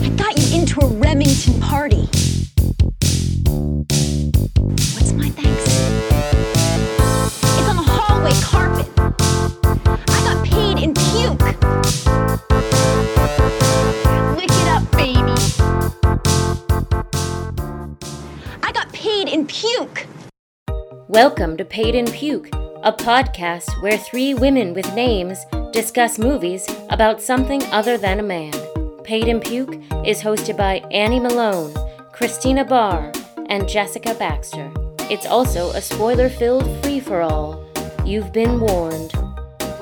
I got you into a Remington party. What's my thanks? It's on the hallway carpet. I got paid in puke. Lick it up, baby. I got paid in puke. Welcome to Paid in Puke, a podcast where three women with names discuss movies about something other than a man. Paid in Puke is hosted by Annie Malone, Christina Barr, and Jessica Baxter. It's also a spoiler filled free for all. You've been warned.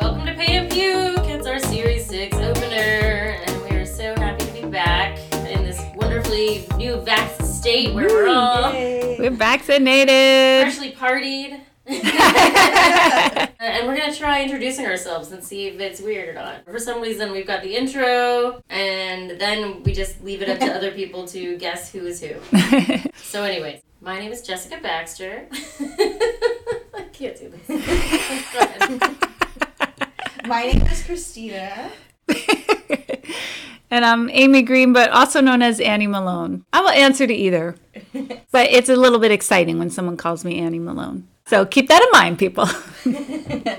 Welcome to Paid in Puke. It's our Series 6 opener, and we are so happy to be back in this wonderfully new vax state where we're all We're vaccinated. freshly partied. and we're gonna try introducing ourselves and see if it's weird or not. For some reason, we've got the intro, and then we just leave it up to other people to guess who is who. So, anyways, my name is Jessica Baxter. I can't do this. My name is Christina. and I'm Amy Green, but also known as Annie Malone. I will answer to either. But it's a little bit exciting when someone calls me Annie Malone. So keep that in mind, people.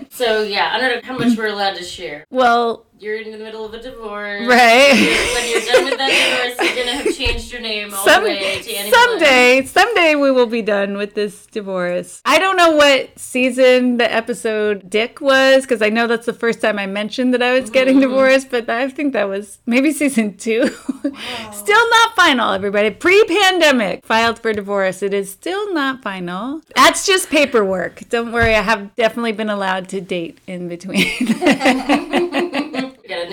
So yeah, I don't know how much we're allowed to share. well, You're in the middle of a divorce. right. When you're done with that divorce, you're gonna have changed your name all Some, the way to Annie someday, someday we will be done with this divorce. I don't know what season the episode Dick was because I know that's the first time I mentioned that I was getting mm. divorced, but I think that was maybe season two. still not final, everybody. Pre pandemic, filed for divorce. It is still not final. That's just paperwork. Don't worry, I have definitely been allowed to date in between.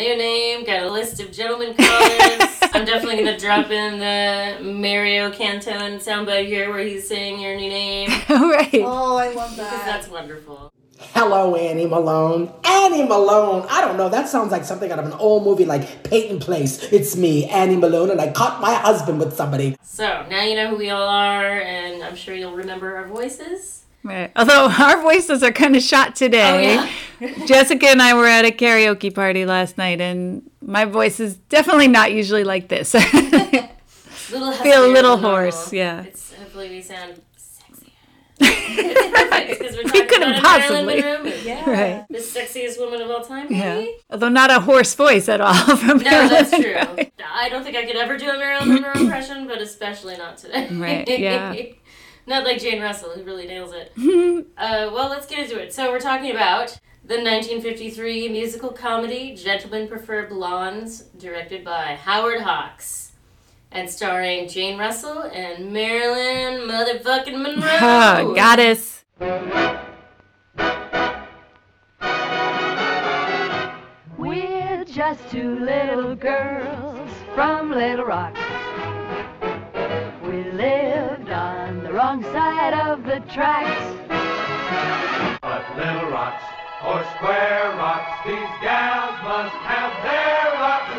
Malone. New name. Got a list of gentlemen comments. I'm definitely gonna drop in the Mario Cantone soundbite here where he's saying your new name All right. Oh, I love because that. that's wonderful. Hello, Annie Malone. Annie Malone. I don't know. That sounds like something out of an old movie like Peyton Place. It's me, Annie Malone, and I caught my husband with somebody. So now you know who we all are, and I'm sure you'll remember our voices. Right. Although our voices are kind of shot today. Oh, Jessica and I were at a karaoke party last night, and my voice is definitely not usually like this. Little Feel a little hoarse, yeah. It's hopefully we sound sexy. because we're talking couldn't a Marilyn possibly. Monroe. Yeah. right. The sexiest woman of all time, Yeah. Although not a hoarse voice at all from No, that's true. Monroe. I don't think I could ever do a Marilyn Monroe impression, but especially not today. Right, yeah. Not like Jane Russell, who really nails it. uh, well, let's get into it. So, we're talking about the 1953 musical comedy Gentlemen Prefer Blondes, directed by Howard Hawks. And starring Jane Russell and Marilyn motherfucking Monroe. Ah, goddess. We're just two little girls from Little Rock. We lived on the wrong side of the tracks. But little rocks or square rocks, these gals must have their rocks.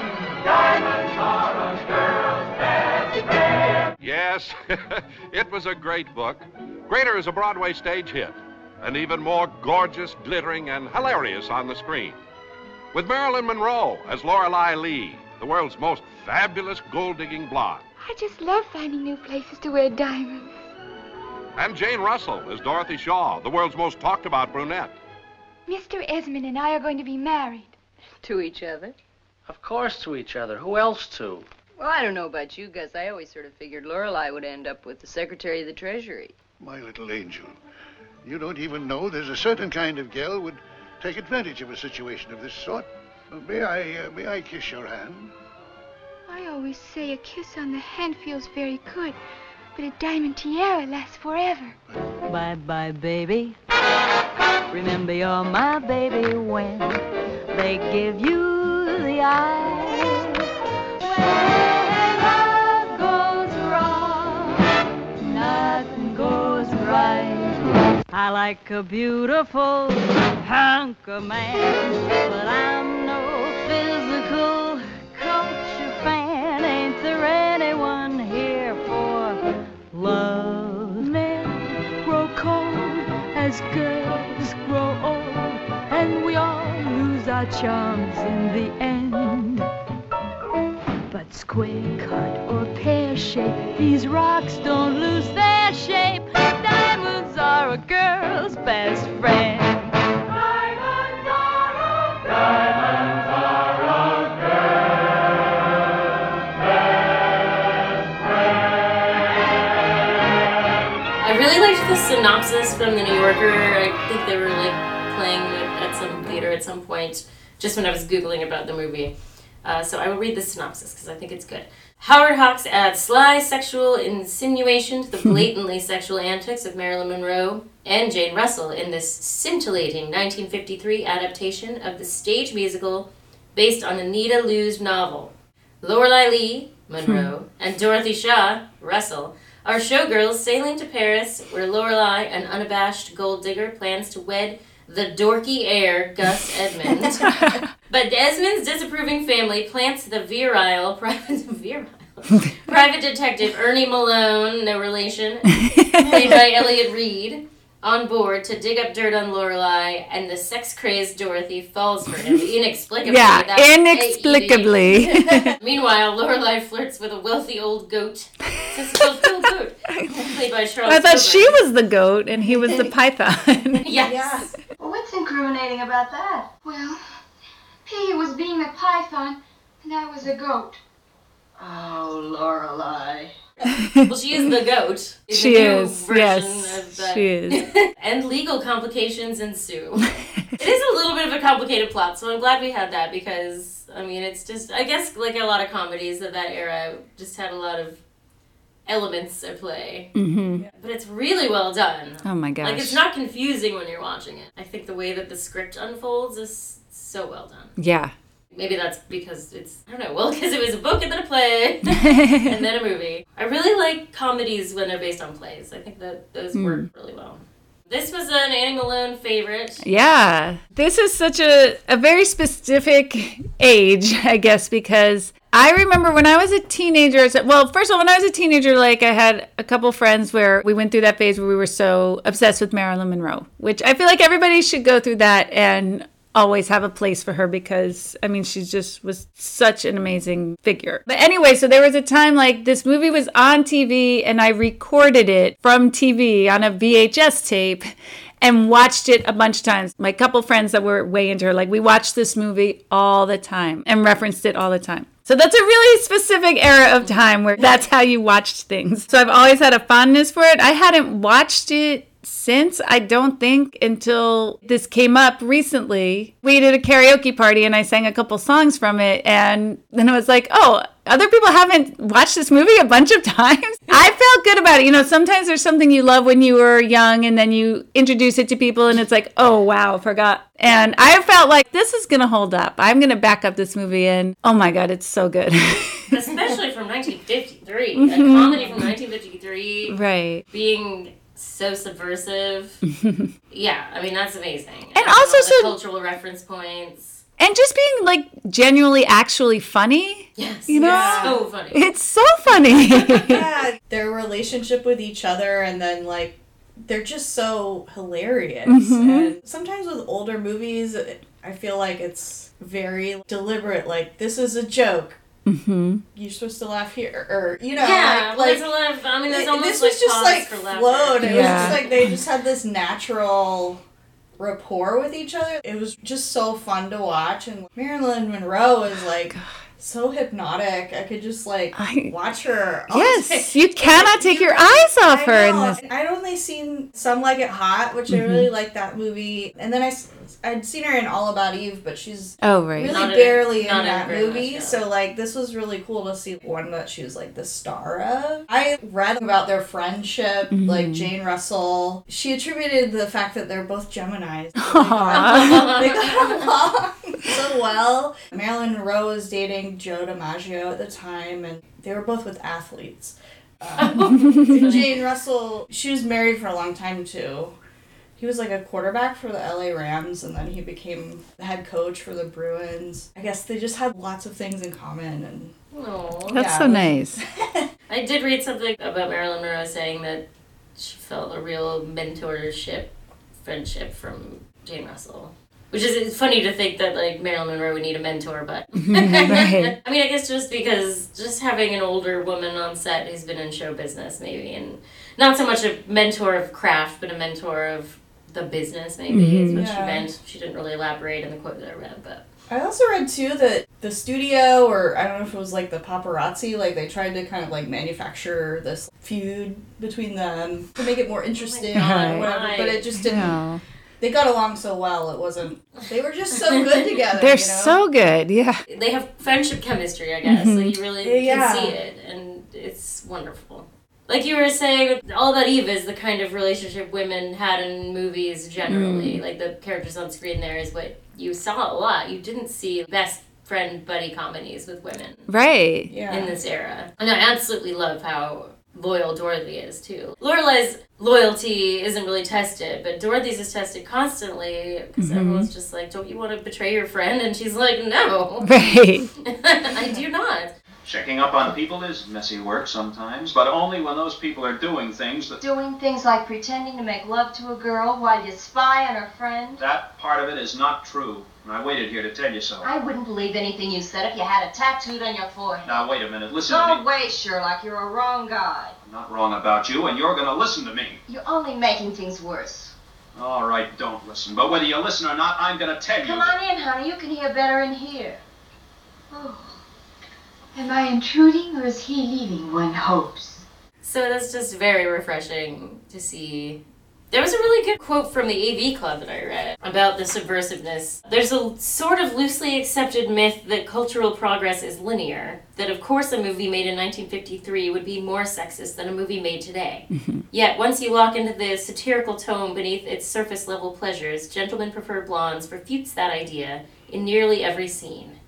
Diamonds are a girl's best friend. Yes, it was a great book. Greater is a Broadway stage hit, and even more gorgeous, glittering, and hilarious on the screen. With Marilyn Monroe as Lorelei Lee, the world's most fabulous gold digging blonde, I just love finding new places to wear diamonds. And Jane Russell is Dorothy Shaw, the world's most talked about brunette. Mr. Esmond and I are going to be married. To each other? Of course to each other. Who else to? Well, I don't know about you Gus. I always sort of figured Lorelei would end up with the Secretary of the Treasury. My little angel, you don't even know there's a certain kind of gal would take advantage of a situation of this sort. Uh, May I, uh, may I kiss your hand? I always say a kiss on the hand feels very good, but a diamond tiara lasts forever. Bye bye, baby. Remember you're my baby when they give you the eye. When love goes wrong, nothing goes right. I like a beautiful hunk of man, but I'm love? Men grow old and we all lose our charms in the end. But square cut or pear shape, these rocks don't lose their shape. Diamonds are a girl's best friend. Synopsis from the New Yorker. I think they were like playing at some theater at some point, just when I was googling about the movie. Uh, so I will read the synopsis because I think it's good. Howard Hawks adds sly sexual insinuation to the blatantly sexual antics of Marilyn Monroe and Jane Russell in this scintillating 1953 adaptation of the stage musical based on Anita Loos's novel. Lorelei Lee, Monroe, and Dorothy Shaw, Russell, are showgirls sailing to Paris, where Lorelei, an unabashed gold digger, plans to wed the dorky heir Gus Esmond. but Esmond's disapproving family plants the virile private virile private detective Ernie Malone, no relation, played by Elliott Reid, on board to dig up dirt on Lorelei, and the sex-crazy Dorothy falls for him inexplicably. Yeah, inexplicably. Meanwhile, Lorelei flirts with a wealthy old goat. This is a wealthy old goat, played by Charles. I thought Coburn. she was the goat and he was the python. Yes. Well, what's incriminating about that? Well, he was being a python, and I was a goat. Oh, Lorelei. well, she is the goat. in the She new is, version yes, of that. she is. and legal complications ensue. it is a little bit of a complicated plot, so I'm glad we had that because I mean, it's just I guess like a lot of comedies of that era just had a lot of elements at play. hmm But it's really well done. Oh my gosh. Like it's not confusing when you're watching it. I think the way that the script unfolds is so well done. Yeah. Maybe that's because it's I don't know. Well, because it was a book and then a play and then a movie. I really like comedies when they're based on plays. I think that those Hmm. work really well. This was an Annie Malone favorite. Yeah. This is such a, a very specific age, I guess, because I remember when I was a teenager. Well, first of all, when I was a teenager, like I had a couple friends where we went through that phase where we were so obsessed with Marilyn Monroe, which I feel like everybody should go through that and always have a place for her because I mean she just was such an amazing figure. But anyway, so there was a time like this movie was on TV and I recorded it from TV on a VHS tape and watched it a bunch of times. My couple friends that were way into her, like we watched this movie all the time and referenced it all the time. So that's a really specific era of time where that's how you watched things. So I've always had a fondness for it. I hadn't watched it since I don't think until this came up recently. We did a karaoke party and I sang a couple songs from it and then I was like, "Oh, other people haven't watched this movie a bunch of times." I felt good about it. You know, sometimes there's something you love when you were young and then you introduce it to people and it's like, "Oh, wow, forgot." And I felt like this is going to hold up. I'm going to back up this movie and oh my god, it's so good. Especially from 1953. A Mhm. comedy from 1953. Right. Being so subversive. yeah, I mean, that's amazing. And I also so- cultural reference points. and just being like genuinely actually funny. Yes. You know? It's so funny. It's so funny. yeah, their relationship with each other, and then like they're just so hilarious. Mhm. And sometimes with older movies, I feel like it's very deliberate. Like this is a joke. Hmm You're supposed to laugh here, or you know, yeah, like, well, like there's a lot of. I mean, there's almost this like was just like for laughter. flowed. It was Yeah. just like they just had this natural rapport with each other. It was just so fun to watch. And Marilyn Monroe is like so hypnotic. I could just like I- watch her. all yes, day. you cannot take your eyes off I her in know. this. I'd only seen Some Like It Hot, which I Mhm. really liked that movie. And then I, s- I'd seen her in All About Eve, but she's Oh, right. really Not in- barely in, not in that very much, movie. yeah. So like this was really cool to see one that she was like the star of. I read about their friendship, Mhm. like Jane Russell. She attributed the fact that they're both Geminis. Aw. they got along so well. Marilyn Monroe was dating Joe DiMaggio at the time, and they were both with athletes. Um, Jane Russell, she was married for a long time too. He was like a quarterback for the LA Rams, and then he became the head coach for the Bruins. I guess they just had lots of things in common, and Aw. That's Yeah, so nice. I did read something about Marilyn Monroe saying that she felt a real mentorship friendship from Jane Russell, Which is it's funny to think that like Marilyn Monroe would need a mentor, but Right. I mean, I guess just because just having an older woman on set who's been in show business, maybe, and not so much a mentor of craft, but a mentor of the business, maybe is Mhm. what she meant. She didn't really elaborate in the quote that I read, but I also read too that the studio, or I don't know if it was like the paparazzi, like they tried to kind of like manufacture this feud between them to make it more interesting God. or whatever, but it just didn't. No. They got along so well, it wasn't. They were just so good together. They're you know? so good. Yeah. they have friendship chemistry, I guess. Mhm. Like you really Yeah. can see it, and it's wonderful. Like you were saying, All About Eve is the kind of relationship women had in movies generally. Mm. Like the characters on screen there is what you saw a lot. You didn't see best friend buddy comedies with women Right. Yeah. in this era. And I absolutely love how loyal Dorothy is too. Lorelei's loyalty isn't really tested, but Dorothy's is tested constantly because Mhm. everyone's just like, "Don't you want to betray your friend?" And she's like, "No, Right. I do not." Checking up on people is messy work sometimes, but only when those people are doing things that Doing things like pretending to make love to a girl while you spy on her friend. that part of it is not true. And I waited here to tell you so. I wouldn't believe anything you said if you had it tattooed on your forehead. Now wait a minute, listen to No me. way, Sherlock. You're a wrong guy. I'm not wrong about you, and you're gonna listen to me. You're only making things worse. All right, don't listen. But whether you listen or not, I'm gonna tell you. Come on in, honey. You can hear better in here. Oh. Am I intruding or is he leaving, one hopes? So that's just very refreshing to see. There was a really good quote from the AV Club that I read about the subversiveness. There's a sort of loosely accepted myth that cultural progress is linear, that of course a movie made in 1953 would be more sexist than a movie made today. Mm-hmm. Yet, once you walk into the satirical tone beneath its surface level pleasures, Gentlemen Prefer Blondes refutes that idea in nearly every scene.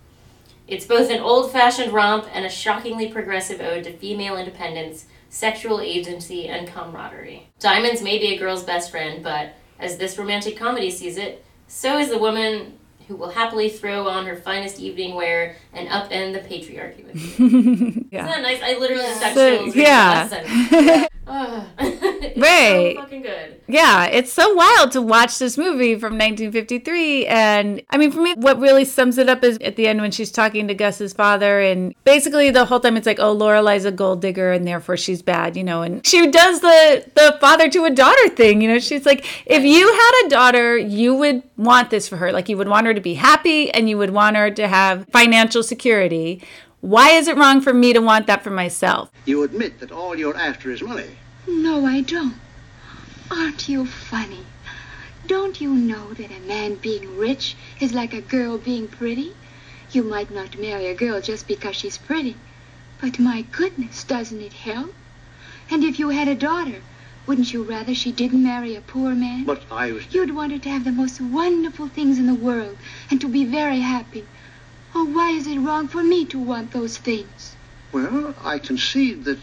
It's both an old fashioned romp and a shockingly progressive ode to female independence, sexual agency, and camaraderie. Diamonds may be a girl's best friend, but as this romantic comedy sees it, so is the woman who will happily throw on her finest evening wear and upend the patriarchy with you. yeah. Isn't that nice? I literally just got So- yeah. that It's Right. So fucking good. Yeah, it's so wild to watch this movie from 1953. And I mean, for me, what really sums it up is at the end when she's talking to Gus's father. And basically, the whole time it's like, oh, Lorelei's a gold digger and therefore she's bad, you know. And she does the, the father to a daughter thing, you know. She's like, if you had a daughter, you would want this for her. Like, you would want her to be happy and you would want her to have financial security. Why is it wrong for me to want that for myself? You admit that all you're after is money. No, I don't. Aren't you funny? Don't you know that a man being rich is like a girl being pretty? You might not marry a girl just because she's pretty, but my goodness, doesn't it help? And if you had a daughter, wouldn't you rather she didn't marry a poor man? But I was. You'd want her to have the most wonderful things in the world and to be very happy. Oh, why is it wrong for me to want those things? Well, I concede that.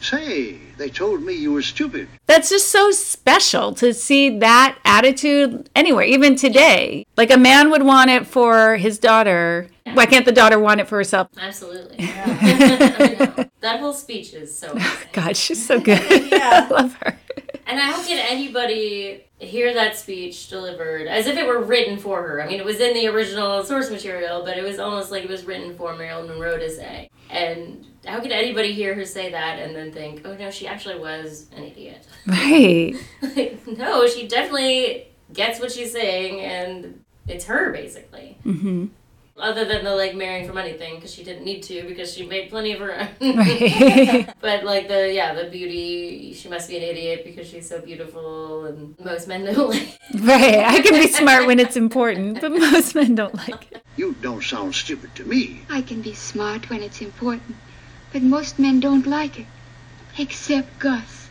Say, they told me you were stupid. That's just so special to see that attitude anywhere, even today. Like a man would want it for his daughter. Why can't the daughter want it for herself? Absolutely. I know. That whole speech is so amazing. God, she's so good. yeah. I love her. And how can anybody hear that speech delivered as if it were written for her? I mean, it was in the original source material, but it was almost like it was written for Marilyn Monroe to say. And how could anybody hear her say that and then think, oh no, she actually was an idiot? Right. like, no, she definitely gets what she's saying, and it's her, basically. Mm-hmm. Other than the like marrying for money thing, because she didn't need to, because she made plenty of her own. Right. but like the yeah, the beauty, she must be an idiot because she's so beautiful, and most men don't like. it. Right. I can be smart when it's important, but most men don't like it. You don't sound stupid to me. I can be smart when it's important, but most men don't like it. Except Gus.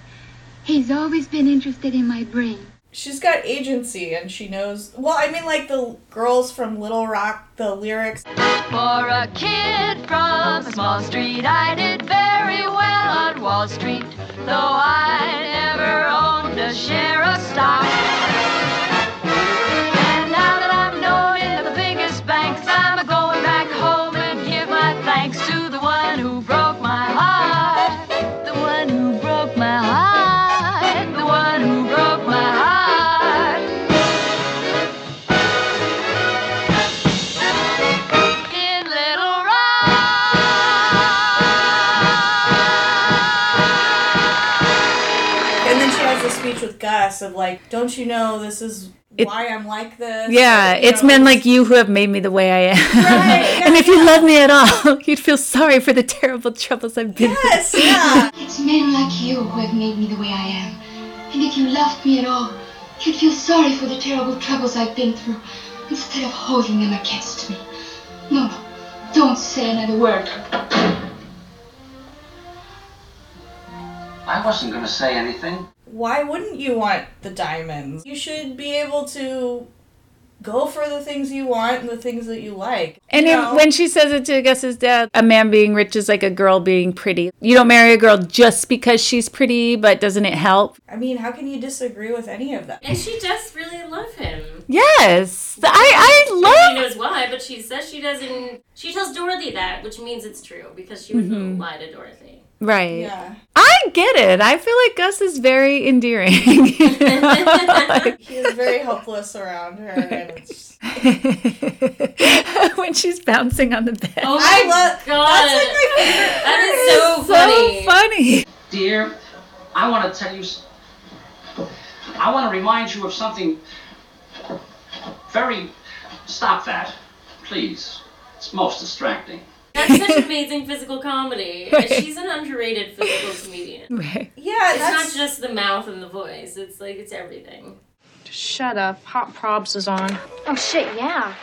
He's always been interested in my brain. She's got agency and she knows. Well, I mean, like the girls from Little Rock, the lyrics. For a kid from small street, I did very well on Wall Street, though I never owned a share of stock. Of like, don't you know this is why I'm like this? Yeah, Or, you it's know, men like you who have made me the way I am. and if you love me at all, you'd feel sorry for the terrible troubles I've been Yes, through. yeah. It's men like you who have made me the way I am. And if you loved me at all, you'd feel sorry for the terrible troubles I've been through instead of holding them against me. No, no, don't say another word. I wasn't going to say anything. Why wouldn't you want the diamonds? You should be able to go for the things you want and the things that you like. And you know? when she says it to Gus's dad, a man being rich is like a girl being pretty. You don't marry a girl just because she's pretty, but doesn't it help? I mean, how can you disagree with any of that? And she does really love him. Yes. I, I love She knows why, but she says she doesn't. She tells Dorothy that, which means it's true because she would Mhm. lie to Dorothy. Right. Yeah. I get it. I feel like Gus is very endearing. He is very helpless around her, and when she's bouncing on the bed. Oh my I love- god! that's like my favorite That is It's so funny. So funny. Dear, I want to tell you. I want to remind you of something very. Stop that, please. It's most distracting. That's such amazing physical comedy. Right. She's an underrated physical comedian. Right. Yeah, it's that's- not just the mouth and the voice. It's like it's everything. Shut up. Hot Probs is on. Oh shit, yeah.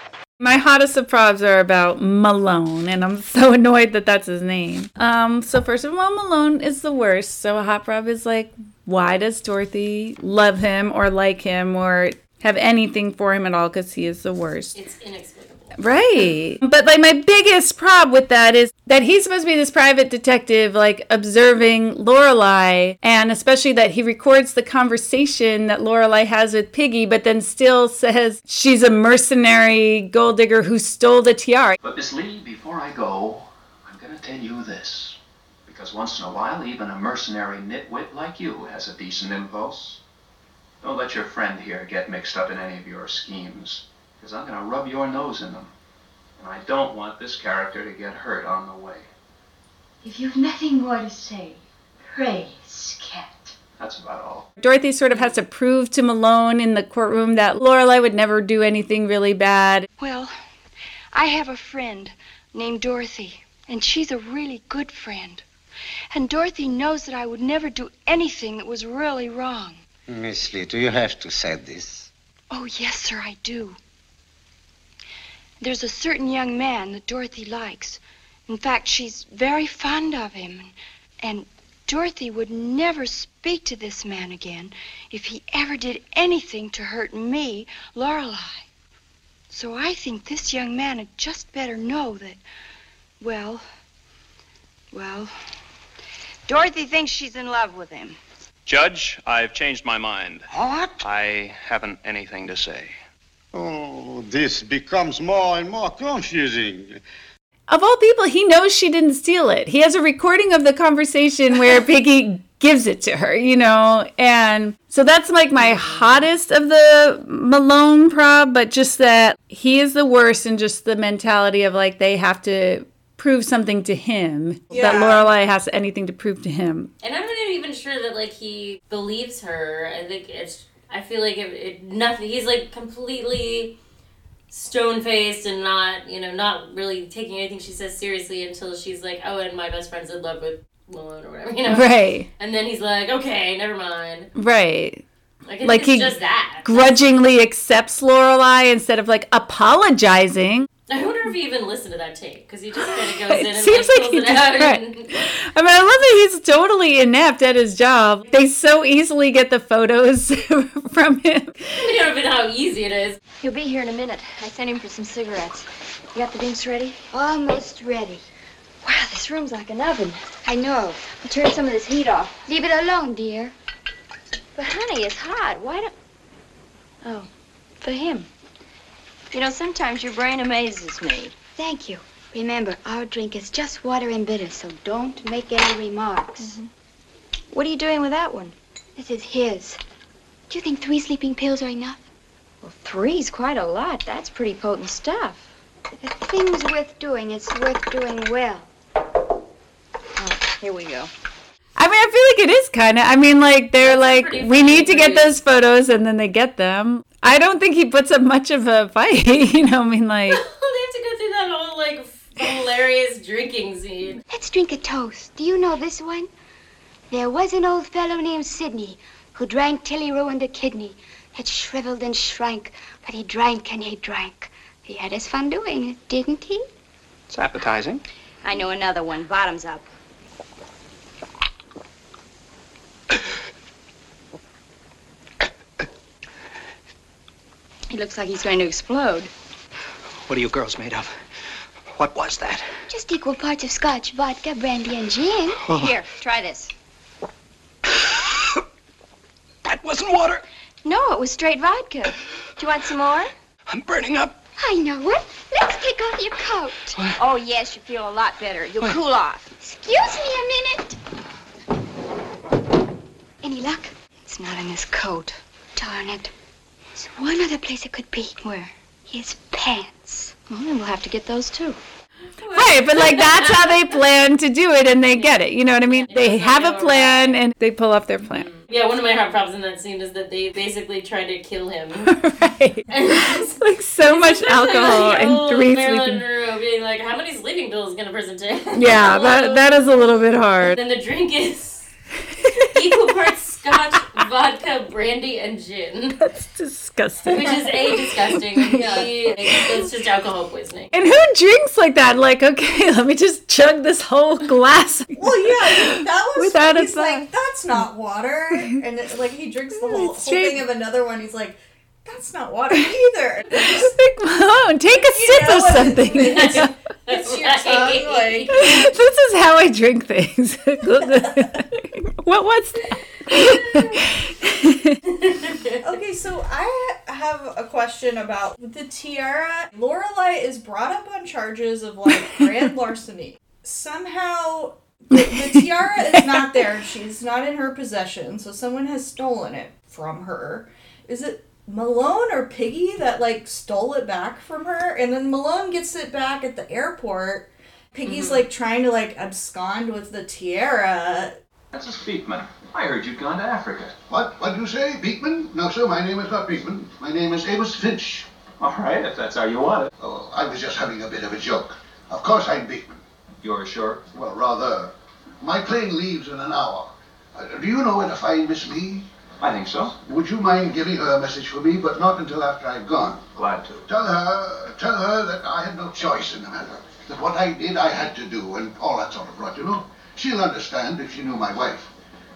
My hottest of probs are about Malone, and I'm so annoyed that that's his name. Um, so first of all, Malone is the worst. So a hot prob is like, why does Dorothy love him or like him or have anything for him at all? Because he is the worst. It's inexplicable. Right. But like my biggest prob with that is that he's supposed to be this private detective, like observing Lorelei, and especially that he records the conversation that Lorelei has with Piggy, but then still says she's a mercenary gold digger who stole the tiara. But Miss Lee, before I go, I'm going to tell you this. Because once in a while, even a mercenary nitwit like you has a decent impulse. Don't let your friend here get mixed up in any of your schemes, because I'm going to rub your nose in them. And I don't want this character to get hurt on the way. If you've nothing more to say, pray, scat. That's about all. Dorothy sort of has to prove to Malone in the courtroom that Lorelei would never do anything really bad. Well, I have a friend named Dorothy, and she's a really good friend. And Dorothy knows that I would never do anything that was really wrong. Miss Lee, do you have to say this? Oh, yes, sir, I do. There's a certain young man that Dorothy likes. In fact, she's very fond of him. And Dorothy would never speak to this man again if he ever did anything to hurt me, Lorelei. So I think this young man had just better know that, well, well, Dorothy thinks she's in love with him. Judge, I've changed my mind. What? I haven't anything to say. Oh, this becomes more and more confusing. Of all people, he knows she didn't steal it. He has a recording of the conversation where Piggy gives it to her, you know? And so that's like my hottest of the Malone prob, but just that he is the worst and just the mentality of like they have to prove something to him, that Yeah. Lorelei has anything to prove to him. And I'm not even sure that like he believes her. I think it's. I feel like it, it nothing. He's like completely stone faced and not you know not really taking anything she says seriously until she's like, oh, and my best friend's in love with Malone or whatever, you know. Right. And then he's like, okay, never mind. Right. Like, like he just that. grudgingly accepts Lorelei instead of like apologizing. I wonder if he even listened to that tape because he just kind of goes in and seems like, like pulls he it out. did, right. And, I mean, I love that he's totally inept at his job. They so easily get the photos from him. we don't even know how easy it is. He'll be here in a minute. I sent him for some cigarettes. You got the drinks ready? Almost ready. Wow, this room's like an oven. I know. I'll turn some of this heat off. Leave it alone, dear. But honey, it's hot. Why don't... Oh, for him. You know, sometimes your brain amazes me. Thank you. Remember, our drink is just water and bitter, so don't make any remarks. Mm-hmm. What are you doing with that one? This is his. Do you think three sleeping pills are enough? Well, three's quite a lot. That's pretty potent stuff. If a thing's worth doing, it's worth doing well. Oh, here we go. I mean, I feel like it is kind of. I mean, like they're like, we need to get those photos, and then they get them. I don't think he puts up much of a fight. you know, I mean, like, they have to go through that whole like hilarious drinking scene. Let's drink a toast. Do you know this one? There was an old fellow named Sidney who drank till he ruined a kidney. It shriveled and shrank, but he drank and he drank. He had his fun doing it, didn't he? It's appetizing. I know another one. Bottoms up. He looks like he's going to explode. What are you girls made of? What was that? Just equal parts of scotch, vodka, brandy, and gin. Oh. Here, try this. That wasn't water. No, it was straight vodka. Do you want some more? I'm burning up. I know it. Let's take off your coat. Oh, yes, you feel a lot better. You'll cool off. Excuse me a minute. Any luck? It's not in his coat. Darn it. There's one other place it could be. Where? His pants. Well, then we'll have to get those too. right? But like that's how they plan to do it, and they get it. You know what I mean? They have a plan, and they pull off their plan. Mm-hmm. Yeah, one of my hot problems in that scene is that they basically try to kill him. right. It's like so much alcohol and three Marilyn sleeping. Monroe being like, "How many sleeping pills can a person take?" Yeah, that that is a little bit hard. Then the drink is equal parts scotch, vodka, brandy, and gin. That's disgusting. Which is a disgusting. and B, it's just alcohol poisoning. And who drinks like that? Like, okay, let me just chug this whole glass. Well, yeah, that was Without a he's thought. like, that's not water, and it, like he drinks the whole, whole thing of another one. He's like, that's not water either. Malone, take a sip know of what? something. It's your tongue, like. this is how I drink things. What was that? okay, so I have a question about the tiara. Lorelei is brought up on charges of like grand larceny. Somehow, the, the tiara is not there. She's not in her possession, so someone has stolen it from her. Is it Malone or Piggy that like stole it back from her? And then Malone gets it back at the airport. Piggy's Mhm. like trying to like abscond with the tiara. That's a Beekman. I heard you'd gone to Africa. What? What do you say? Beekman? No, sir, my name is not Beekman. My name is Amos Finch. All right, if that's how you want it. Oh, I was just having a bit of a joke. Of course I'm Beekman. You're sure? Well, rather. My plane leaves in an hour. Uh, do you know where to find Miss Lee? I think so. Would you mind giving her a message for me, but not until after I've gone? Glad to. Tell her, tell her that I had no choice in the matter. That what I did, I had to do, and all that sort of rot, you know. She'll understand if she knew my wife.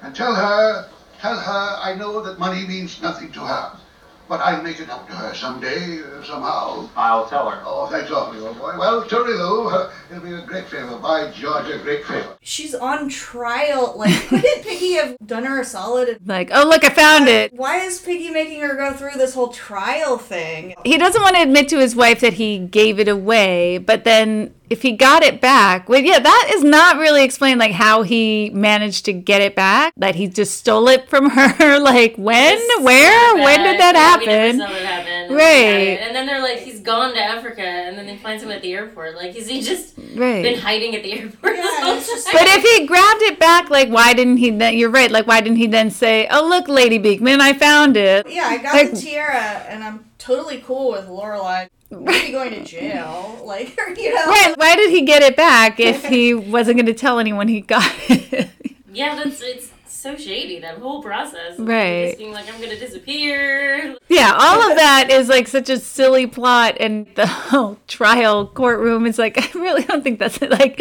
And tell her, tell her I know that money means nothing to her. But I'll make it up to her someday, uh, somehow. I'll tell her. Oh, thanks awfully, old boy. Well, Torillo, uh, it'll be a great favor. By George, a great favor. She's on trial. Like, couldn't Piggy have done her a solid? Like, oh, look, I found it. Why is Piggy making her go through this whole trial thing? He doesn't want to admit to his wife that he gave it away, but then if he got it back, well, yeah, that is not really explained, like how he managed to get it back. That he just stole it from her. Like when, where, when did that Yeah, we never happen? saw that happen. Right. they got it. And then they're like, he's gone to Africa, and then they find him at the airport. Like, is he just Right. been hiding at the airport this whole time? But if he grabbed it back, like why didn't he then? You're right. Like why didn't he then say, "Oh look, Lady Beekman, I found it." Yeah, I got Like, the tiara, and I'm totally cool with Lorelei. Maybe going to jail, like you know. Right. Why did he get it back if he wasn't going to tell anyone he got it? Yeah, that's it's so shady that whole process. Right. Just being like, I'm gonna disappear. yeah, all of that is like such a silly plot, and the whole trial courtroom is like, I really don't think that's it. Like,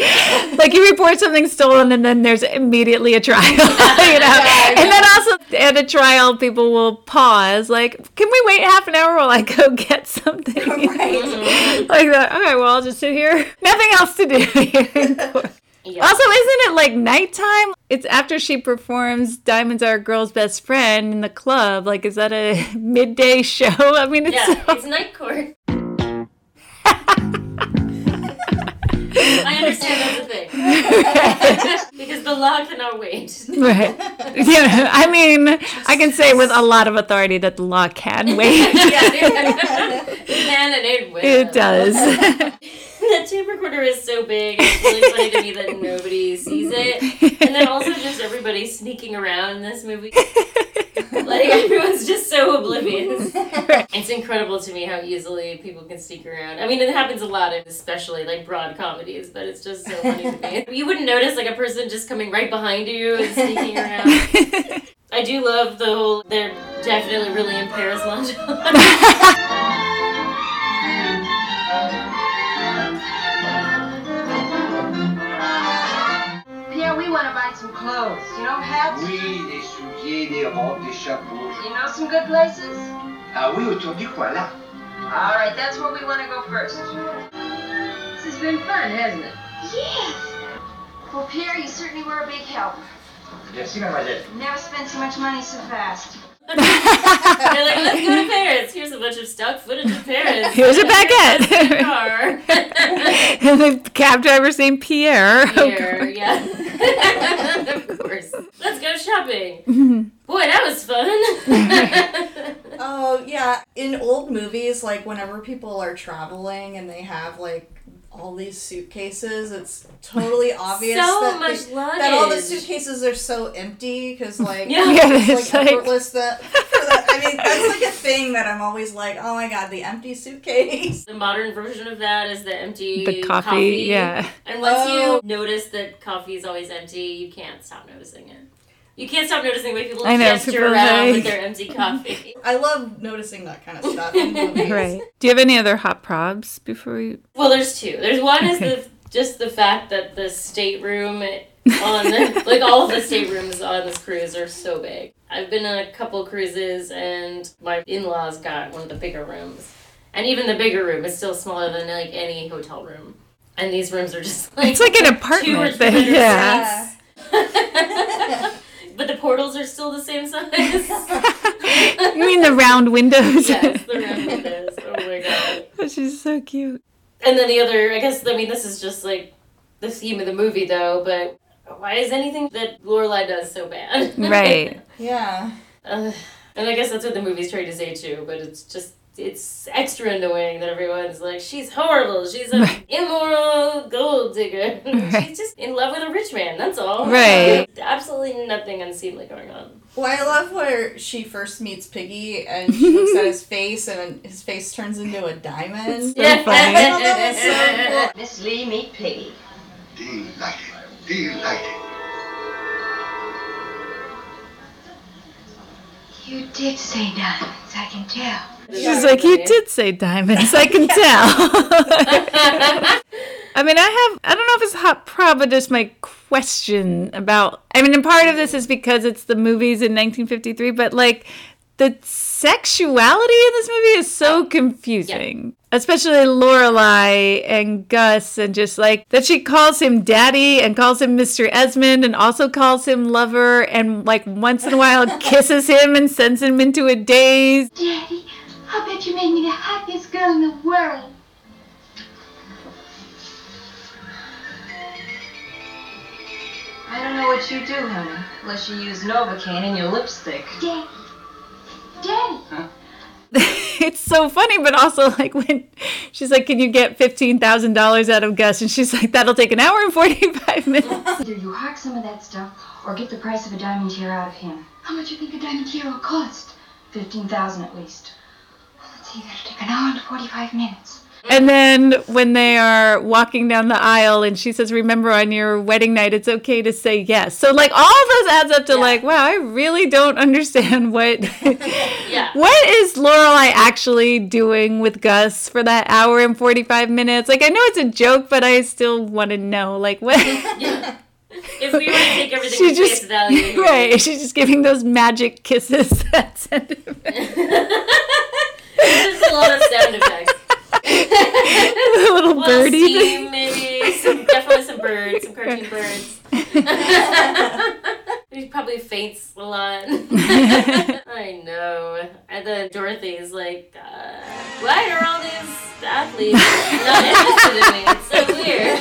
like you report something stolen, and then there's immediately a trial, you know. And then also at a trial, people will pause, like, can we wait half an hour while I go get something? like that. Okay, well, I'll just sit here. Nothing else to do court. Also, isn't it like nighttime? It's after she performs Diamonds Are a Girl's Best Friend in the club. Like, is that a midday show? I mean, it's. Yeah, it's night court. I understand that's a thing. because the law cannot wait. Right. Yeah, I mean, I can say with a lot of authority that the law can wait. yeah, it can and it will. It does. that tape recorder is so big. It's really funny to me that nobody sees it, and then also just everybody sneaking around in this movie. like everyone's just so oblivious. It's incredible to me how easily people can sneak around. I mean, it happens a lot, especially like broad comedies, but it's just so funny to me. You wouldn't notice like a person just coming right behind you and sneaking around. I do love the whole. They're definitely really in Paris lunch. Pierre, we want to buy some clothes. You know hats? Oui, des souliers, des robes, des chapeaux. You know some good places? Ah oui, autour du coin là. All right, that's where we want to go first. This has been fun, hasn't it? Yes. Well, Pierre, you certainly were a big help. Merci, mademoiselle. Never spent so much money so fast. They're like, let's go to Paris. Here's a bunch of stock footage of Paris. Here's a baguette. Car. and the cab driver's named Pierre. Here, yeah. of course. Let's go shopping. Boy, that was fun. Oh yeah, in old movies, like whenever people are traveling and they have like all these suitcases, it's totally obvious So that, much they- that all the suitcases are so empty because like Yeah. Yeah, it's it's like like- effortless that, that. I mean, that's like a thing that I'm always like, oh my god, the empty suitcase. the modern version of that is the empty The coffee, yeah. And once Oh. you notice that coffee is always empty, you can't stop noticing it. You can't stop noticing the way people I know, gesture people around like- with their empty coffee. I love noticing that kind of stuff in. Right. Do you have any other hot probs before we? Well, there's two. There's one is the just the fact that the stateroom on the, like all of the staterooms on this cruise are so big. I've been on a couple cruises and my in-laws got one of the bigger rooms. And even the bigger room is still smaller than like any hotel room. And these rooms are just like It's like an two or apartment. three hundred Yeah. Seats. but the portals are still the same size. You mean the round windows? yes, the round windows. Oh my god. She's so cute. And then the other, I guess, I mean, this is just like the theme of the movie, though. But why is anything that Lorelei does so bad? Right. Yeah. Uh, and I guess that's what the movie's trying to say too. But it's just it's extra annoying that everyone's like, she's horrible. She's an immoral gold digger. she's just in love with a rich man. That's all. Right. Absolutely nothing unseemly going on. Well, I love where she first meets Piggy and she looks at his face and his face turns into a diamond. Yeah. I thought that was so cool. Miss Lee, meet Piggy. Delighted. Delighted. You did say diamonds, I can tell. She's like, you did say diamonds. I can tell. I mean, I have, I don't know if it's a hot prob, but just my question about, I mean, and part of this is because it's the movies in 1953, but like the sexuality in this movie is so confusing. Especially Lorelei and Gus, and just like that she calls him daddy and calls him Mr. Esmond and also calls him lover and like once in a while kisses him and sends him into a daze. Daddy, I bet you made me the happiest girl in the world. I don't know what you do, honey, unless you use Novocaine in your lipstick. Daddy. Daddy. it's so funny, but also like when she's like, "Can you get fifteen thousand dollars out of Gus?" and she's like, "That'll take an hour and forty-five minutes." Either you hock some of that stuff or get the price of a diamond tear out of him. How much do you think a diamond tear will cost? Fifteen thousand at least. Let's see, that'll take an hour and 45 minutes. And then when they are walking down the aisle, and she says, "Remember, on your wedding night, it's okay to say yes." So like all of those adds up to like, wow, I really don't understand what Yeah. what is Lorelei actually doing with Gus for that hour and forty-five minutes. Like I know it's a joke, but I still want to know like what. If we were to take everything She at just face value, right. She's just giving those magic kisses that send him. There's a lot of sound effects. a little Well, birdie steam, maybe some, definitely some birds, some cartoon birds. he probably faints a lot. I know. And then Dorothy's like, uh, why are all these athletes not interested in me? It's so clear.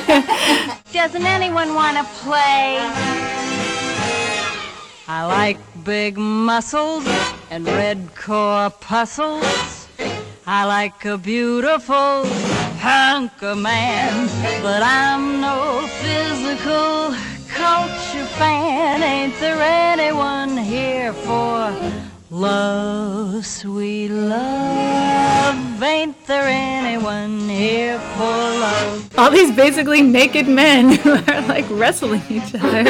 Doesn't anyone want to play? I like big muscles and red corpuscles. I like a beautiful hunk of man. But I'm no physical culture fan. Ain't there anyone here for love, sweet love? Ain't there anyone here for love? All these basically naked men who are like wrestling each other.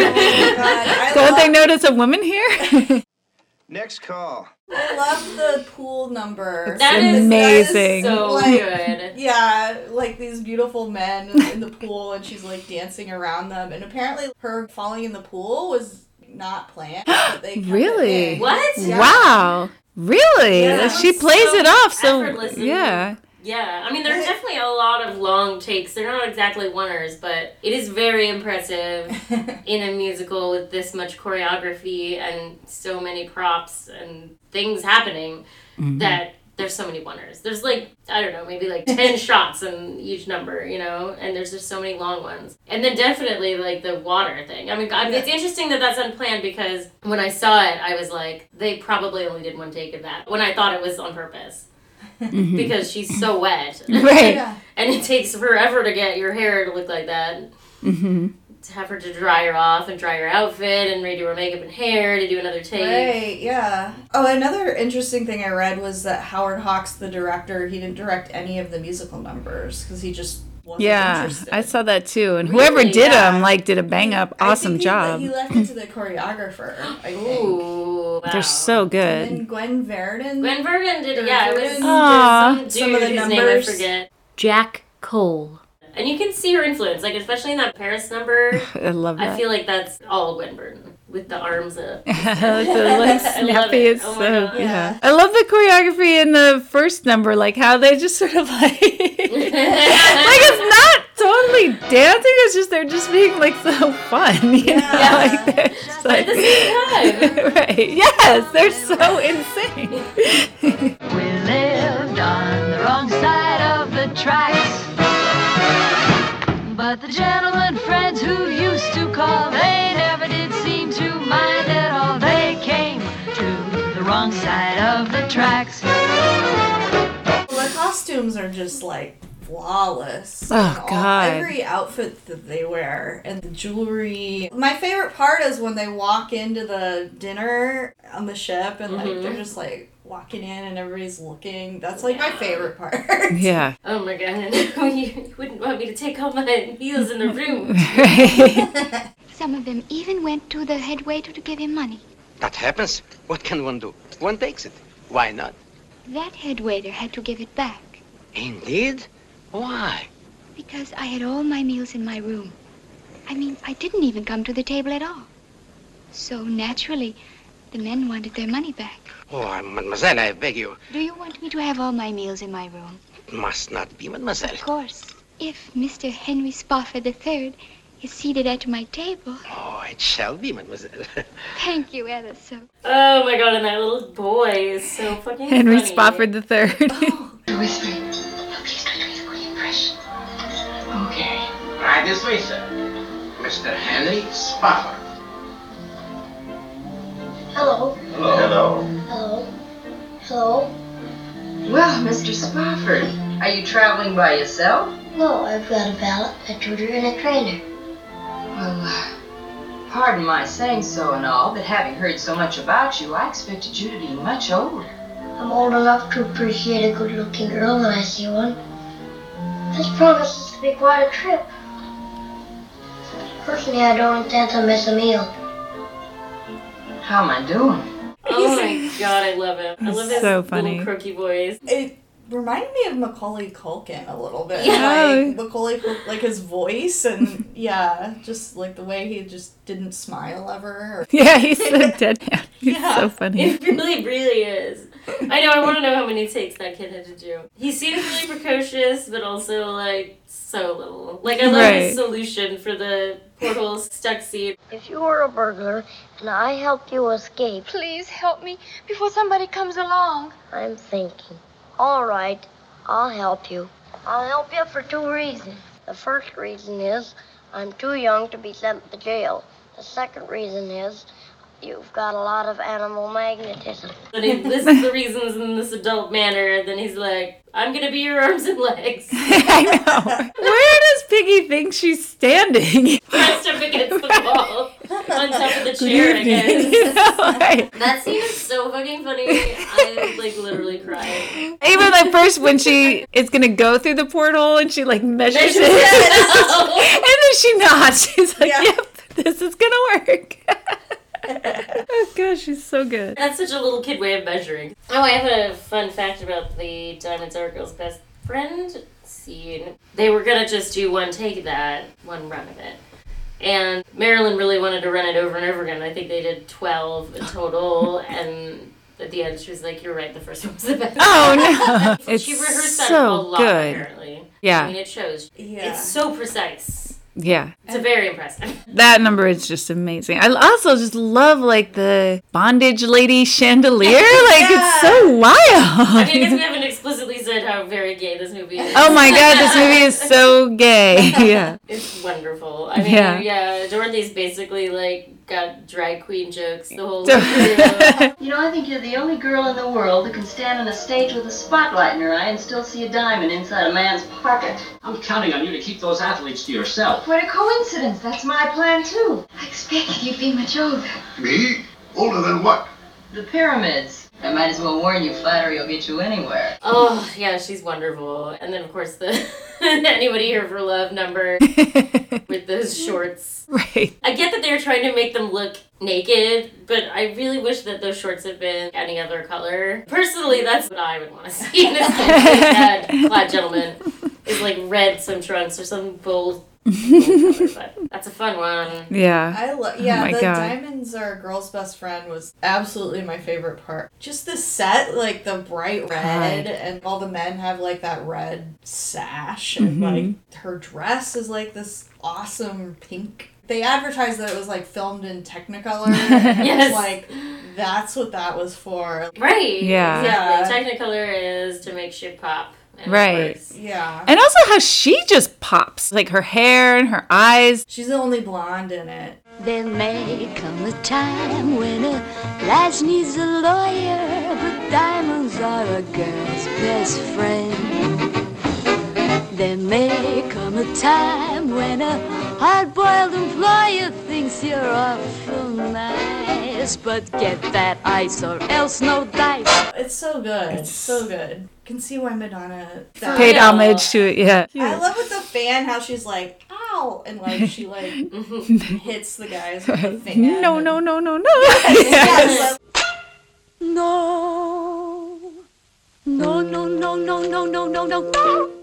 Don't they notice a woman here? Next call. I love the pool number. That is- amazing. that is so like, good. Yeah, like these beautiful men in the pool, and she's like dancing around them. And apparently, her falling in the pool was not planned. but they really? What? Yeah. Wow. Really? Yeah, she plays so it off so yeah. Yeah, I mean, there's definitely a lot of long takes. They're not exactly oneers, but it is very impressive in a musical with this much choreography and so many props and things happening Mhm. that there's so many oneers. There's like, I don't know, maybe like 10 shots in each number, you know, and there's just so many long ones. And then definitely like the water thing. I mean, I mean, it's interesting that that's unplanned because when I saw it, I was like, they probably only did one take of that when I thought it was on purpose Mhm. because she's so wet. Right. Yeah. and it takes forever to get your hair to look like that. hmm To have her to dry her off and dry her outfit and redo her makeup and hair to do another take. Right, yeah. Oh, another interesting thing I read was that Howard Hawks, the director, he didn't direct any of the musical numbers because he just wasn't Yeah, interested. I saw that too. And whoever did Yeah. them like did a bang up I awesome think he, job. He left it to the choreographer. I think. Ooh, They're so good. And Gwen Verdon. Gwen Verdon did, yeah, it was Verdon some some of the whose numbers. name I forget. Jack Cole. And you can see her influence, like especially in that Paris number. I love I feel like that's all Gwen Verdon with the arms up. the like I love it. is Oh so my uh, God. yeah. I love the choreography in the first number, like how they just sort of like like it's not totally dancing. It's just they're just being like so fun, you know? Like they're just like right? Yes, they're so insane. We lived on the wrong side of the tracks. But the gentlemen friends who wrong side of the tracks. The costumes are just like flawless. Oh, And all- God. Every outfit that they wear and the jewelry. My favorite part is when they walk into the dinner on the ship and like Mhm. they're just like walking in and everybody's looking. That's like my favorite part. Yeah. Oh my god, you wouldn't want me to take all my meals in the room. Some of them even went to the head waiter to give him money. That happens. What can one do? One takes it. Why not? That head waiter had to give it back Indeed? Why? because I had all my meals in my room. I mean, I didn't even come to the table at all. So naturally, the men wanted their money back. Oh, mademoiselle, I beg you. Do you want me to have all my meals in my room? It must not be, mademoiselle. Of course. If Mr. Henry Spofford III is seated at my table. Oh, it shall be, mademoiselle. Thank you ever so. Oh my god, and that little boy is so fucking Henry funny. Spofford the third. Oh. Whisper. Okay. Right this way, sir. Mr. Henry Spofford. Hello. Hello. Hello. Hello. Well, Mr. Spofford, are you traveling by yourself? No, I've got a valet, a tutor, and a trainer. Well, uh, pardon my saying so and all, but having heard so much about you, I expected you to be much older. I'm old enough to appreciate a good-looking girl when I see one. This promises to be quite a trip. Personally, I don't intend to miss a meal. How am I doing? Oh my god, I love him. I love his so funny. little croaky voice. It reminded me of Macaulay Culkin a little bit. Yeah. Like oh. Macaulay Cul- like his voice and yeah, just like the way he just didn't smile ever. Or... yeah, he's so deadpan. He's Yeah. so funny. It really, really is. I know, I want to know how many takes that kid had to do. He seems really precocious, but also, like, so little. Like, I love his solution for the porthole stuck seat. If you were a burglar and I helped you escape, Please help me before somebody comes along. I'm thinking. All right, I'll help you. I'll help you for two reasons. The first reason is I'm too young to be sent to jail. The second reason is You've got a lot of animal magnetism. Then he lists the reasons in this adult manner, and then he's like, I'm gonna be your arms and legs. I know. Where does Piggy think she's standing? Pressed up against the wall. On top of the Good chair, I guess. You know, right. That scene is so fucking funny. I like literally cried. Even like first when she is gonna go through the porthole and she like measures Measures it, it. and then she nods. She's like, "Yep, this is gonna work." Oh gosh, she's so good. That's such a little kid way of measuring. Oh, I have a fun fact about the Diamonds Are a Girl's Best Friend scene. They were gonna just do one take of that, one run of it. And Marilyn really wanted to run it over and over again. I think they did 12 in total. and at the end, she was like, You're right, the first one was the best. Oh, no. she It's rehearsed that so a lot, good. apparently. Yeah. I mean, it shows. Yeah. It's so precise. Yeah. It's very impressive. That number is just amazing. I also just love like the bondage lady chandelier. Like it's so wild. I mean, I guess we haven't explicitly said how very gay this movie is. oh my god, this movie is so gay. Yeah. It's wonderful. I mean, Yeah. yeah, Dorothy's basically like got drag queen jokes the whole way. You know, I think you're the only girl in the world that can stand on a stage with a spotlight in her eye and still see a diamond inside a man's pocket. I'm counting on you to keep those athletes to yourself. What a coincidence. That's my plan, too. I expected you'd be much older. Me? Older than what? The pyramids. I might as well warn you, flattery will get you anywhere. Oh yeah, she's wonderful. And then of course the anybody here for love number with those shorts. Right. I get that they're trying to make them look naked, but I really wish that those shorts had been any other color. Personally, that's what I would want to see in this bad clad gentleman. Is like red swim trunks or some bold. bold but that's a fun one. Yeah. I love. Oh Yeah, my the God. diamonds are a girl's best friend was absolutely my favorite part. Just the set, like the bright red, God. and all the men have like that red sash, and Mhm. like her dress is like this awesome pink. They advertised that it was like filmed in Technicolor. and Yes. was like that's what that was for. Right. Yeah. Exactly. Technicolor is to make shit pop. and Right. Yeah. And also how she just pops. Like her hair and her eyes. She's the only blonde in it. There may come a time when a lass needs a lawyer, but diamonds are a girl's best friend. There may come a time when a hard-boiled employer thinks you're awful nice, but get that ice or else no dice. It's so good. It's so good. Can see why Madonna Paid homage to it, yeah. I love with the fan how she's like, ow, and like she like hits the guys with the fan. No, no, no, no, no. Yes. No. No, no, no, no, no, no, no, no, no.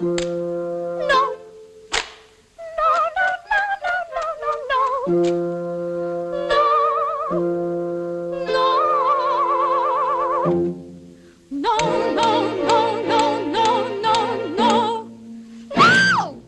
No. No. No, no, no, no, no, no, no. No, no, no, no, no, no, no. No!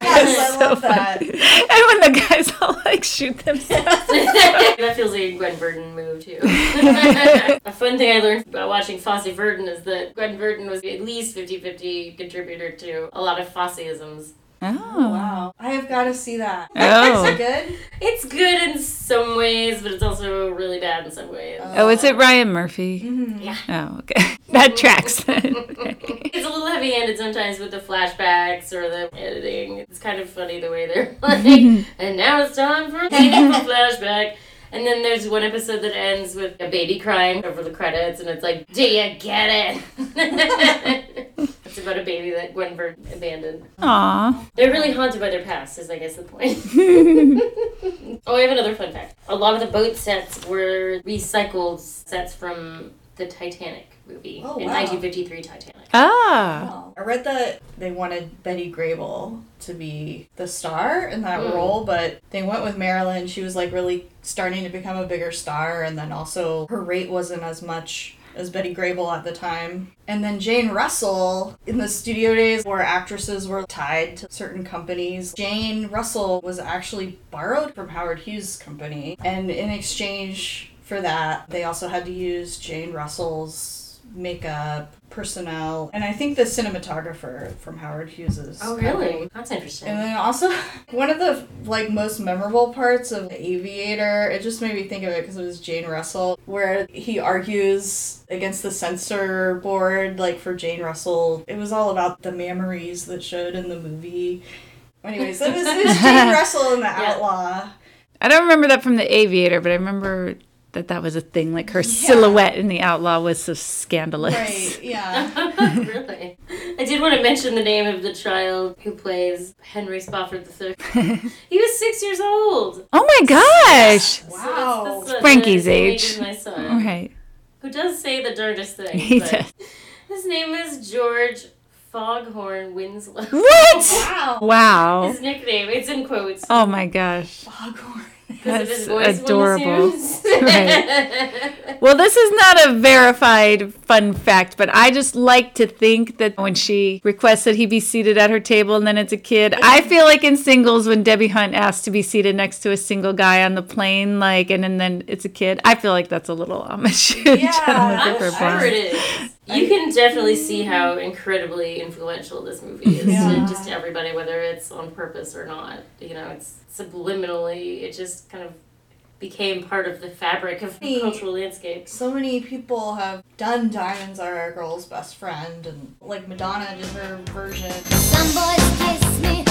Yes, I love that. And when the guys all like shoot themselves. that feels like a Gwen Verdon move too. a fun thing I learned about watching Fosse Verdon is that Gwen Verdon was at least 50-50 contributor to a lot of Fosseisms. Oh. Wow. I have got to see that. Oh. Is it good? It's good in some ways, but it's also really bad in some ways. Oh, oh is it Ryan Murphy? Mm-hmm. Yeah. Oh, okay. That tracks then. It's a little heavy-handed sometimes with the flashbacks or the editing. It's kind of funny the way they're like, and now it's time for a flashback. And then there's one episode that ends with a baby crying over the credits, and it's like, "Do you get it?" it's about a baby that Gwen Verdon abandoned. Aw. They're really haunted by their past, is I guess the point. oh, I have another fun fact. A lot of the boat sets were recycled sets from the Titanic movie Oh, in wow. 1953 Titanic. Ah. I read that they wanted Betty Grable to be the star in that Mm. role, but they went with Marilyn. She was like really starting to become a bigger star, and then also her rate wasn't as much as Betty Grable at the time. And then Jane Russell, in the studio days where actresses were tied to certain companies, Jane Russell was actually borrowed from Howard Hughes' company. And in exchange for that, they also had to use Jane Russell's makeup, personnel, and I think the cinematographer from Howard Hughes is. Oh, really? That's interesting. And then also, one of the like most memorable parts of the Aviator, it just made me think of it because it was Jane Russell, where he argues against the censor board, like for Jane Russell. It was all about the memories that showed in the movie. Anyways, it was, it was Jane Russell and the Outlaw. I don't remember that from The Aviator, but I remember that that was a thing. Like her silhouette in The Outlaw was so scandalous. Right, yeah. really? I did want to mention the name of the child who plays Henry Spofford III. he was six years old. Oh my gosh! Wow. Frankie's age. My son. Right. Who does say the darndest thing. He but does. His name is George Foghorn Winslow. What? Wow. Wow. His nickname. It's in quotes. Oh my gosh. Because of That's adorable. right. Well, this is not a verified fun fact, but I just like to think that when she requests that he be seated at her table and then it's a kid, I feel like in singles when Debbie Hunt asked to be seated next to a single guy on the plane, like, and, and then it's a kid, I feel like that's a little Amish. Gentlemen I'm sure it is. You can definitely see how incredibly influential this movie is Yeah. to just everybody, whether it's on purpose or not. You know, it's subliminally, it just kind of became part of the fabric of the cultural landscape. So many people have done Diamonds Are a Girl's Best Friend, and like Madonna did her version. Some boys kiss me,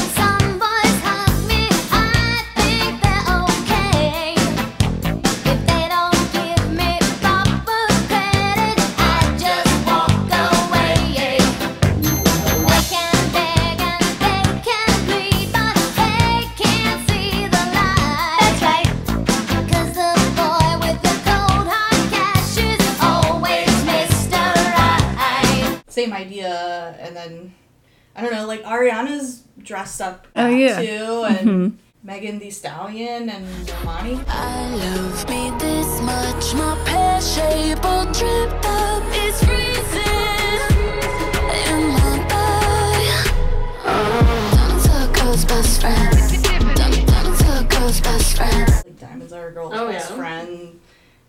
I don't know, like Ariana's dressed up Oh, yeah. too, and Mhm. Megan Thee Stallion and Normani. I love me this much, my pear-shaped drip up is freezing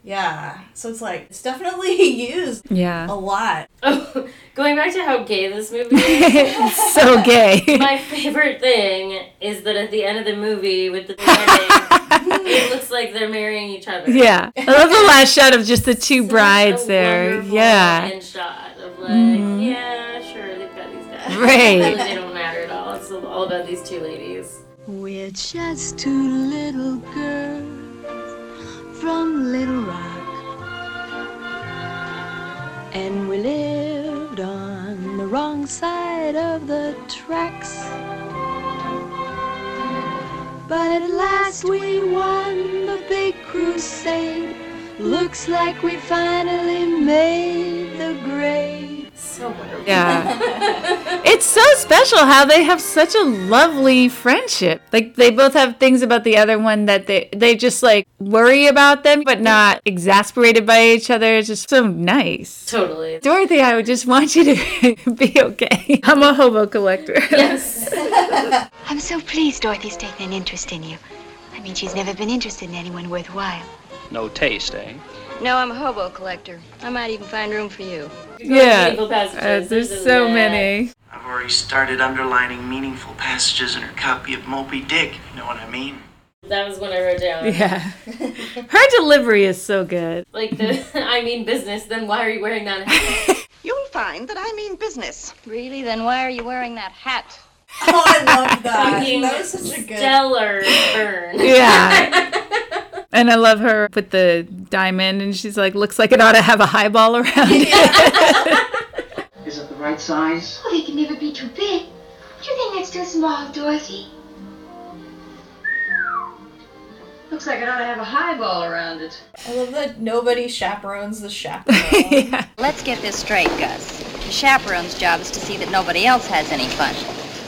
Yeah, so it's like it's definitely used Yeah. a lot. Oh, going back to how gay this movie is. so gay. My favorite thing is that at the end of the movie with the wedding, it looks like they're marrying each other. Yeah. I love the last shot of just the two brides a there. Yeah. end shot of like, Mhm. yeah, sure, they've got these guys. Right. they don't matter at all. It's all about these two ladies. We're just two little girls from Little Rock. And we lived on the wrong side of the tracks. But at last we won the big crusade. Looks like we finally made the grade. So wonderful. Yeah. It's so special how they have such a lovely friendship. Like they both have things about the other one that they they just like worry about them but not exasperated by each other. It's just so nice. Totally. Dorothy, I would just want you to be okay. I'm a hobo collector. Yes. I'm so pleased Dorothy's taken an interest in you. I mean, she's never been interested in anyone worthwhile. No taste, eh? No, I'm a hobo collector. I might even find room for you. Yeah. Passages. Uh, there's There's so lot. many. I've already started underlining meaningful passages in her copy of Moby Dick, if you know what I mean. That was when I wrote down. Yeah. Her delivery is so good. Like the I mean business, then why are you wearing that hat? You'll find that I mean business. Really? Then why are you wearing that hat? Oh, I love that. That was such a good. stellar burn. Yeah. And I love her with the diamond, and she's like, looks like it ought to have a highball around it. Is it the right size? Oh, they can never be too big. Do you think that's too small, Dorothy? Looks like it ought to have a highball around it. I love that nobody chaperones the chaperone. Let's get this straight, Gus. The chaperone's job is to see that nobody else has any fun.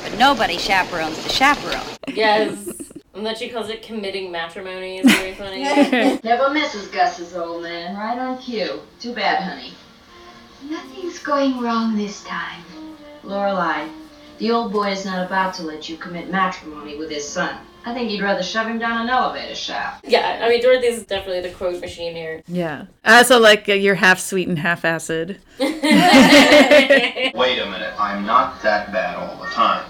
But nobody chaperones the chaperone. Yes. And that she calls it committing matrimony is very funny. Never misses Gus's old man. Right on cue. Too bad, honey. Nothing's going wrong this time. Lorelei, The old boy is not about to let you commit matrimony with his son. I think you'd rather shove him down an elevator shaft. Yeah, I mean, Dorothy's is definitely the quote machine here. Yeah. I also like uh, you're half sweet and half acid. Wait a minute. I'm not that bad all the time.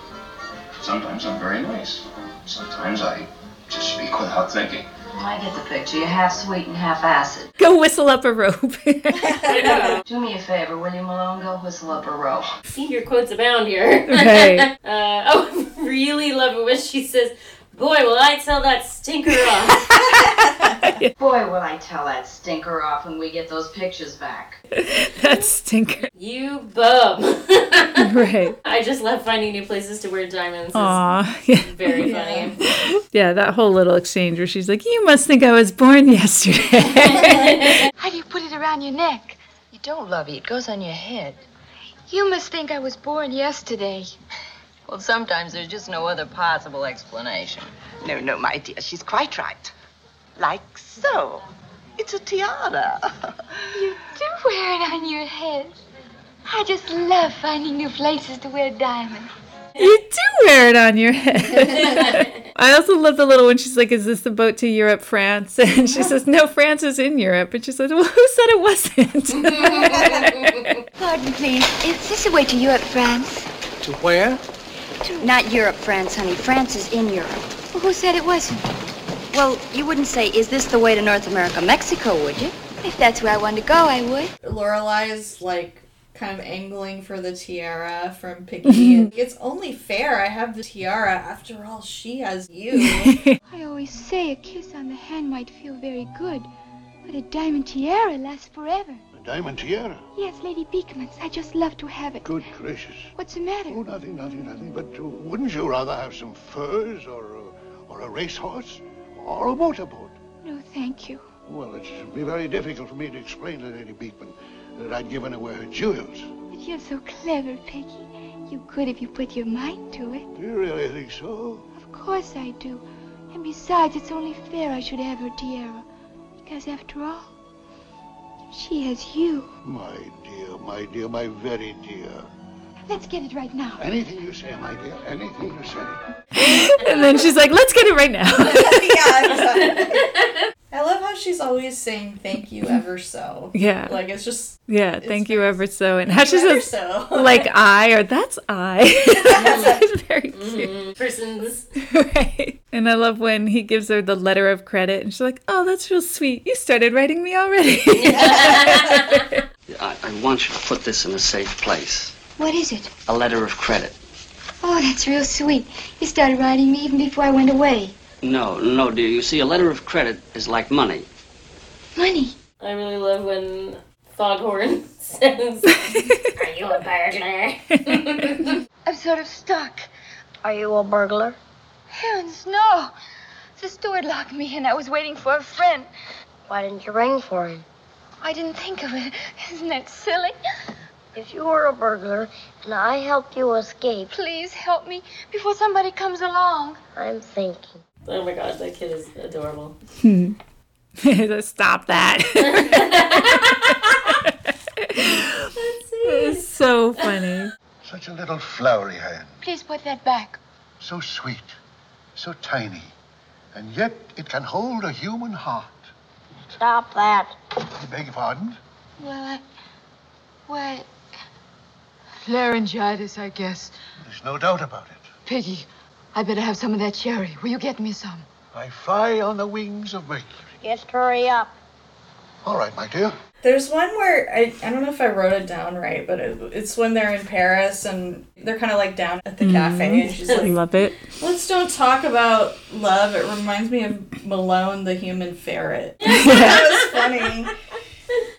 Sometimes I'm very nice. Sometimes I just speak without thinking. I get the picture. You're half sweet and half acid. Go whistle up a rope. Do me a favor, will you, Malone? Go whistle up a rope. See, your quotes abound here. Right. uh, oh, I really love it when she says, Boy, will I tell that stinker off. Boy, will I tell that stinker off when we get those pictures back. that stinker. you bum. right. I just love finding new places to wear diamonds. It's Aw. Yeah. very funny. Yeah, that whole little exchange where she's like, You must think I was born yesterday. How do you put it around your neck? You don't, love it, It goes on your head. You must think I was born yesterday. Well, sometimes there's just no other possible explanation. No, no, my dear, she's quite right. Like so. It's a tiara. You do wear it on your head. I just love finding new places to wear diamonds. you do wear it on your head. I also love the little one. She's like, Is this the boat to Europe, France? And she says, No, France is in Europe. And she says, Well, who said it wasn't? Pardon, please. Is this the way to Europe, France? To where? Not Europe, France, honey. France is in Europe. Well, who said it wasn't? Well, you wouldn't say, is this the way to North America, Mexico, would you? If that's where I wanted to go, I would. Lorelei's like kind of angling for the tiara from Piggy. it's only fair I have the tiara. After all, she has you. I always say a kiss on the hand might feel very good, but a diamond tiara lasts forever. Diamond tiara. Yes, Lady Beekman's. I just love to have it. Good gracious. What's the matter? Oh, nothing, nothing, nothing. But uh, wouldn't you rather have some furs or, uh, or a racehorse or a motorboat? No, thank you. Well, it'd be very difficult for me to explain to Lady Beekman that I'd given away her jewels. But you're so clever, Piggy. You could if you put your mind to it. Do you really think so? Of course I do. And besides, it's only fair I should have her tiara. Because after all, she has you. My dear, my dear, my very dear. Let's get it right now. Anything you say, my dear, anything you say. and then she's like, Let's get it right now. yeah, exactly. I love how she's always saying thank you ever so. Yeah. Like it's just Yeah, thank you ever so. And how Thank she says, so. like I or that's I. It's very cute. Mhm. Persons. Right. And I love when he gives her the letter of credit and she's like, oh, that's real sweet. You started writing me already. I, I want you to put this in a safe place. What is it? A letter of credit. Oh, that's real sweet. You started writing me even before I went away. No, no, dear. You see, a letter of credit is like money. Money. I really love when Foghorn says, Are you a burglar? I'm sort of stuck. Are you a burglar? Heavens, no. The steward locked me in. I was waiting for a friend. Why didn't you ring for him? I didn't think of it. Isn't that silly? If you were a burglar and I helped you escape, Please help me before somebody comes along. I'm thinking. Oh my god, that kid is adorable. Hmm. Stop that. it's so funny. Such a little flowery hand. Please put that back. So sweet, so tiny. And yet it can hold a human heart. Stop that. I beg your pardon? Well, I. What? Laryngitis, I guess. There's no doubt about it. Piggy, I better have some of that cherry. Will you get me some? I fly on the wings of Mercury. Just hurry up. All right, my dear. There's one where I, I don't know if I wrote it down right, but it, it's when they're in Paris and they're kind of like down at the mm-hmm. cafe, and she's I like, love it. "Let's don't talk about love." It reminds me of Malone, the human ferret. that was funny.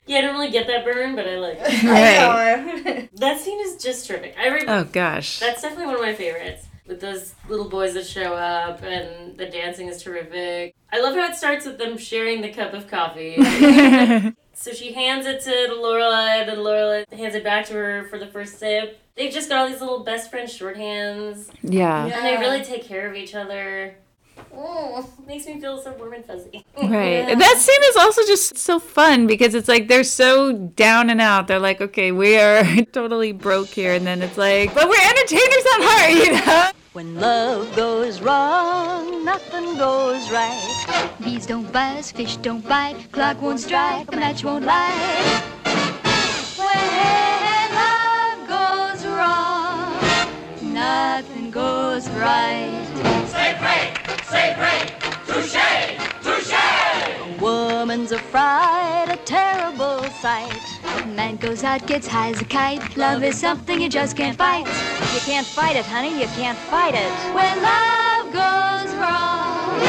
Yeah, I don't really get that burn, but I like it. Right. That scene is just terrific. I re- Oh, gosh. That's definitely one of my favorites. With those little boys that show up and the dancing is terrific. I love how it starts with them sharing the cup of coffee. so she hands it to the Lorelei, then Lorelei hands it back to her for the first sip. They've just got all these little best friend shorthands. Yeah. And they really take care of each other. Oh, makes me feel so warm and fuzzy. Right. Yeah. That scene is also just so fun because it's like they're so down and out. They're like, okay, we are totally broke here. And then it's like, but we're entertainers at heart, you know? When love goes wrong, nothing goes right. Bees don't buzz, fish don't bite, clock won't strike, a match won't light. When love goes wrong, nothing goes right. Say break, say break, touche, touche. A woman's a fright, a terrible sight. Man goes out, gets high as a kite. Love is something you just can't fight. You can't fight it, honey, you can't fight it. When love goes wrong,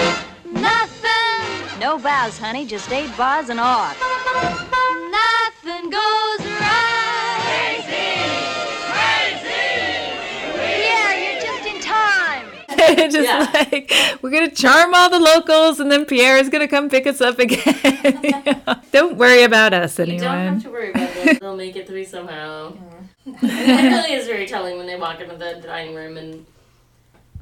nothing. No vows, honey, just eight bars and off. Nothing goes right. just like, we're going to charm all the locals and then Pierre is going to come pick us up again. You know? Don't worry about us, You don't have to worry about this. They'll make it through somehow. And it really is very telling when they walk into the dining room and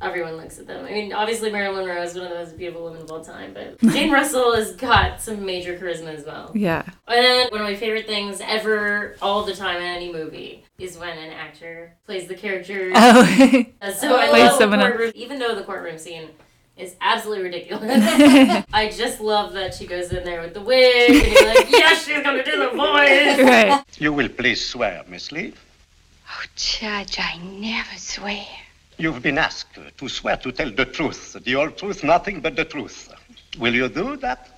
everyone looks at them. I mean, obviously Marilyn Monroe is one of the most beautiful women of all time, but Jane Russell has got some major charisma as well. Yeah. And one of my favorite things ever, all the time in any movie, is when an actor plays the character. Oh. Uh, so I Plays love the someone else. courtroom, even though the courtroom scene is absolutely ridiculous. I just love that she goes in there with the wig and you're like, yes, she's gonna do the voice. You will please swear, Miss Lee. Oh, Judge, I never swear. You've been asked to swear to tell the truth, the whole truth, nothing but the truth. Will you do that?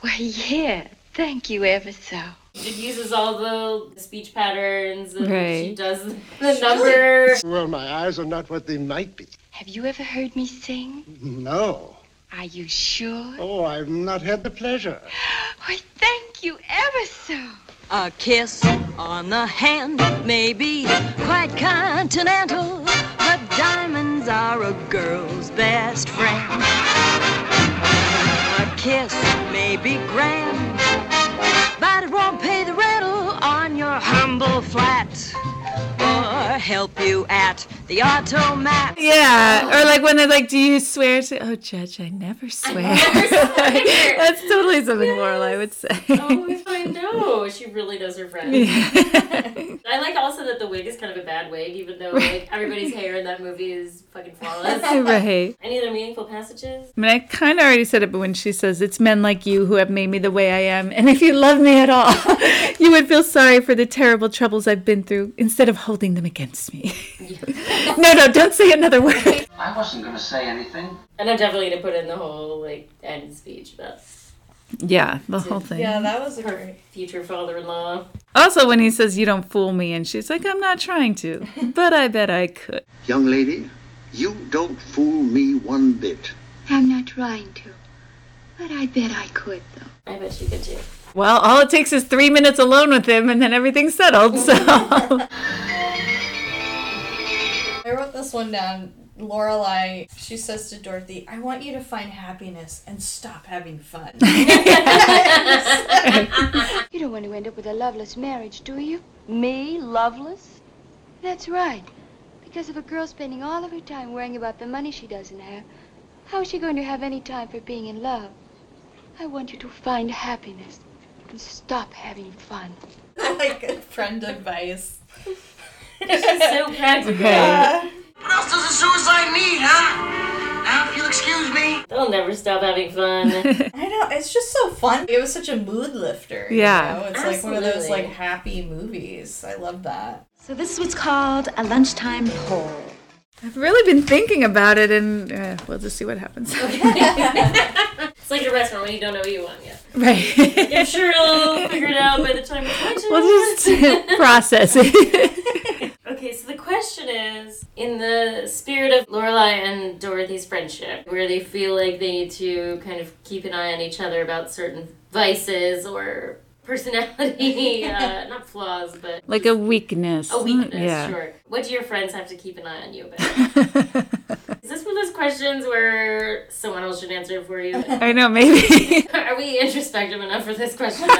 Why, yeah. Thank you ever so. She uses all the speech patterns and she does the number. Well, my eyes are not what they might be. Have you ever heard me sing? No. Are you sure? Oh, I've not had the pleasure. Why, thank you ever so. A kiss on the hand may be quite continental, but diamonds are a girl's best friend. A kiss may be grand, but it won't pay the rental on your humble flat or help you at the automat. Yeah, or like when they're like, "Do you swear to?" Oh, Judge, I never swear. That's totally something Lorelei would say. Oh, I know. She really knows her friends. Yeah. I like also that the wig is kind of a bad wig, even though like everybody's hair in that movie is fucking flawless. Right. Any other meaningful passages? I mean, I kind of already said it, but when she says, "It's men like you who have made me the way I am, and if you love me at all, you would feel sorry for the terrible troubles I've been through instead of holding them against me." no, no, don't say another word. I wasn't going to say anything. And I'm definitely gonna put in the whole like end speech about Yeah, the whole thing. Yeah, that was her future father-in-law. Also, when he says, "You don't fool me," and she's like, "I'm not trying to, but I bet I could." Young lady, you don't fool me one bit. I'm not trying to. But I bet I could, though. I bet you could too. Well, all it takes is three minutes alone with him, and then everything's settled. So. I wrote this one down. Lorelei, she says to Dorothy, "I want you to find happiness and stop having fun." You don't want to end up with a loveless marriage, do you? Me, loveless? That's right. Because of a girl spending all of her time worrying about the money she doesn't have, how is she going to have any time for being in love? I want you to find happiness and stop having fun. like good friend advice. She's so practical. What else does a suicide need, huh? Now, if you'll excuse me. They'll never stop having fun. I know it's just so fun. It was such a mood lifter. you Yeah. know? it's like one of those like happy movies. I love that. So this is what's called a lunchtime poll. I've really been thinking about it, and uh, we'll just see what happens. It's like a restaurant when you don't know what you want yet. right. I'm sure you'll figure it out by the time it's we'll just process it. Okay, so the question is in the spirit of Lorelei and Dorothy's friendship, where they feel like they need to kind of keep an eye on each other about certain vices or personality, uh, not flaws, but like a weakness. a weakness, Yeah. sure. What do your friends have to keep an eye on you about? is this one of those questions where someone else should answer it for you? I know, maybe. Are we introspective enough for this question?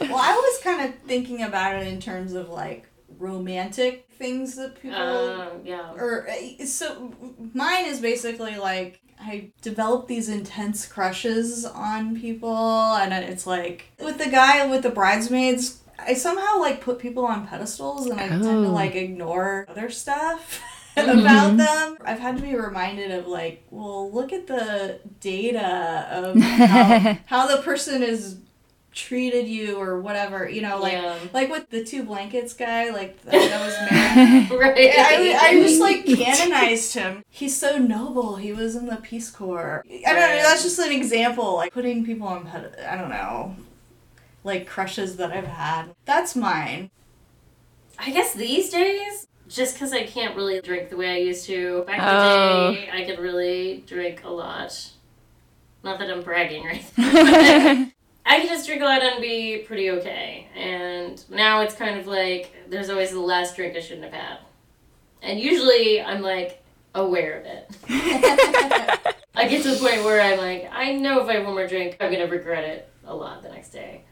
Well, I was kind of thinking about it in terms of like romantic things that people Uh, yeah. or uh, so mine is basically like I developed these intense crushes on people, and it's like with the guy with the bridesmaids. I somehow like put people on pedestals, and I tend to Oh. like ignore other stuff. about mm-hmm. them. I've had to be reminded of like, well, look at the data of how, how the person is treated you or whatever you know like Yeah. like with the two blankets guy like that, that was man Right. I, I just like canonized him. He's so noble. He was in the peace corps. I don't know that's just an example like putting people on i don't know like crushes that i've had. That's mine. I guess these days, just because I can't really drink the way I used to. Back in Oh. the day, I could really drink a lot. Not that I'm bragging or anything. I could just drink a lot and be pretty okay. And now it's kind of like there's always the last drink I shouldn't have had. And usually I'm like aware of it. I get to the point where I'm like, I know if I have one more drink, I'm gonna regret it a lot the next day.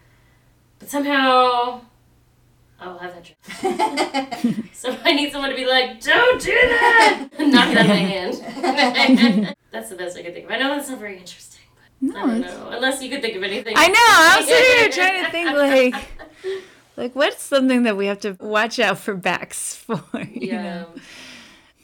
But somehow I'll have that drink. so I need someone to be like, don't do that! Knock it out of my hand. that's the best I could think of. I know that's not very interesting, but I don't know. Unless you could think of anything. I know. I'm sitting here trying to think like, like what's something that we have to watch out for backs for? You Yeah. know?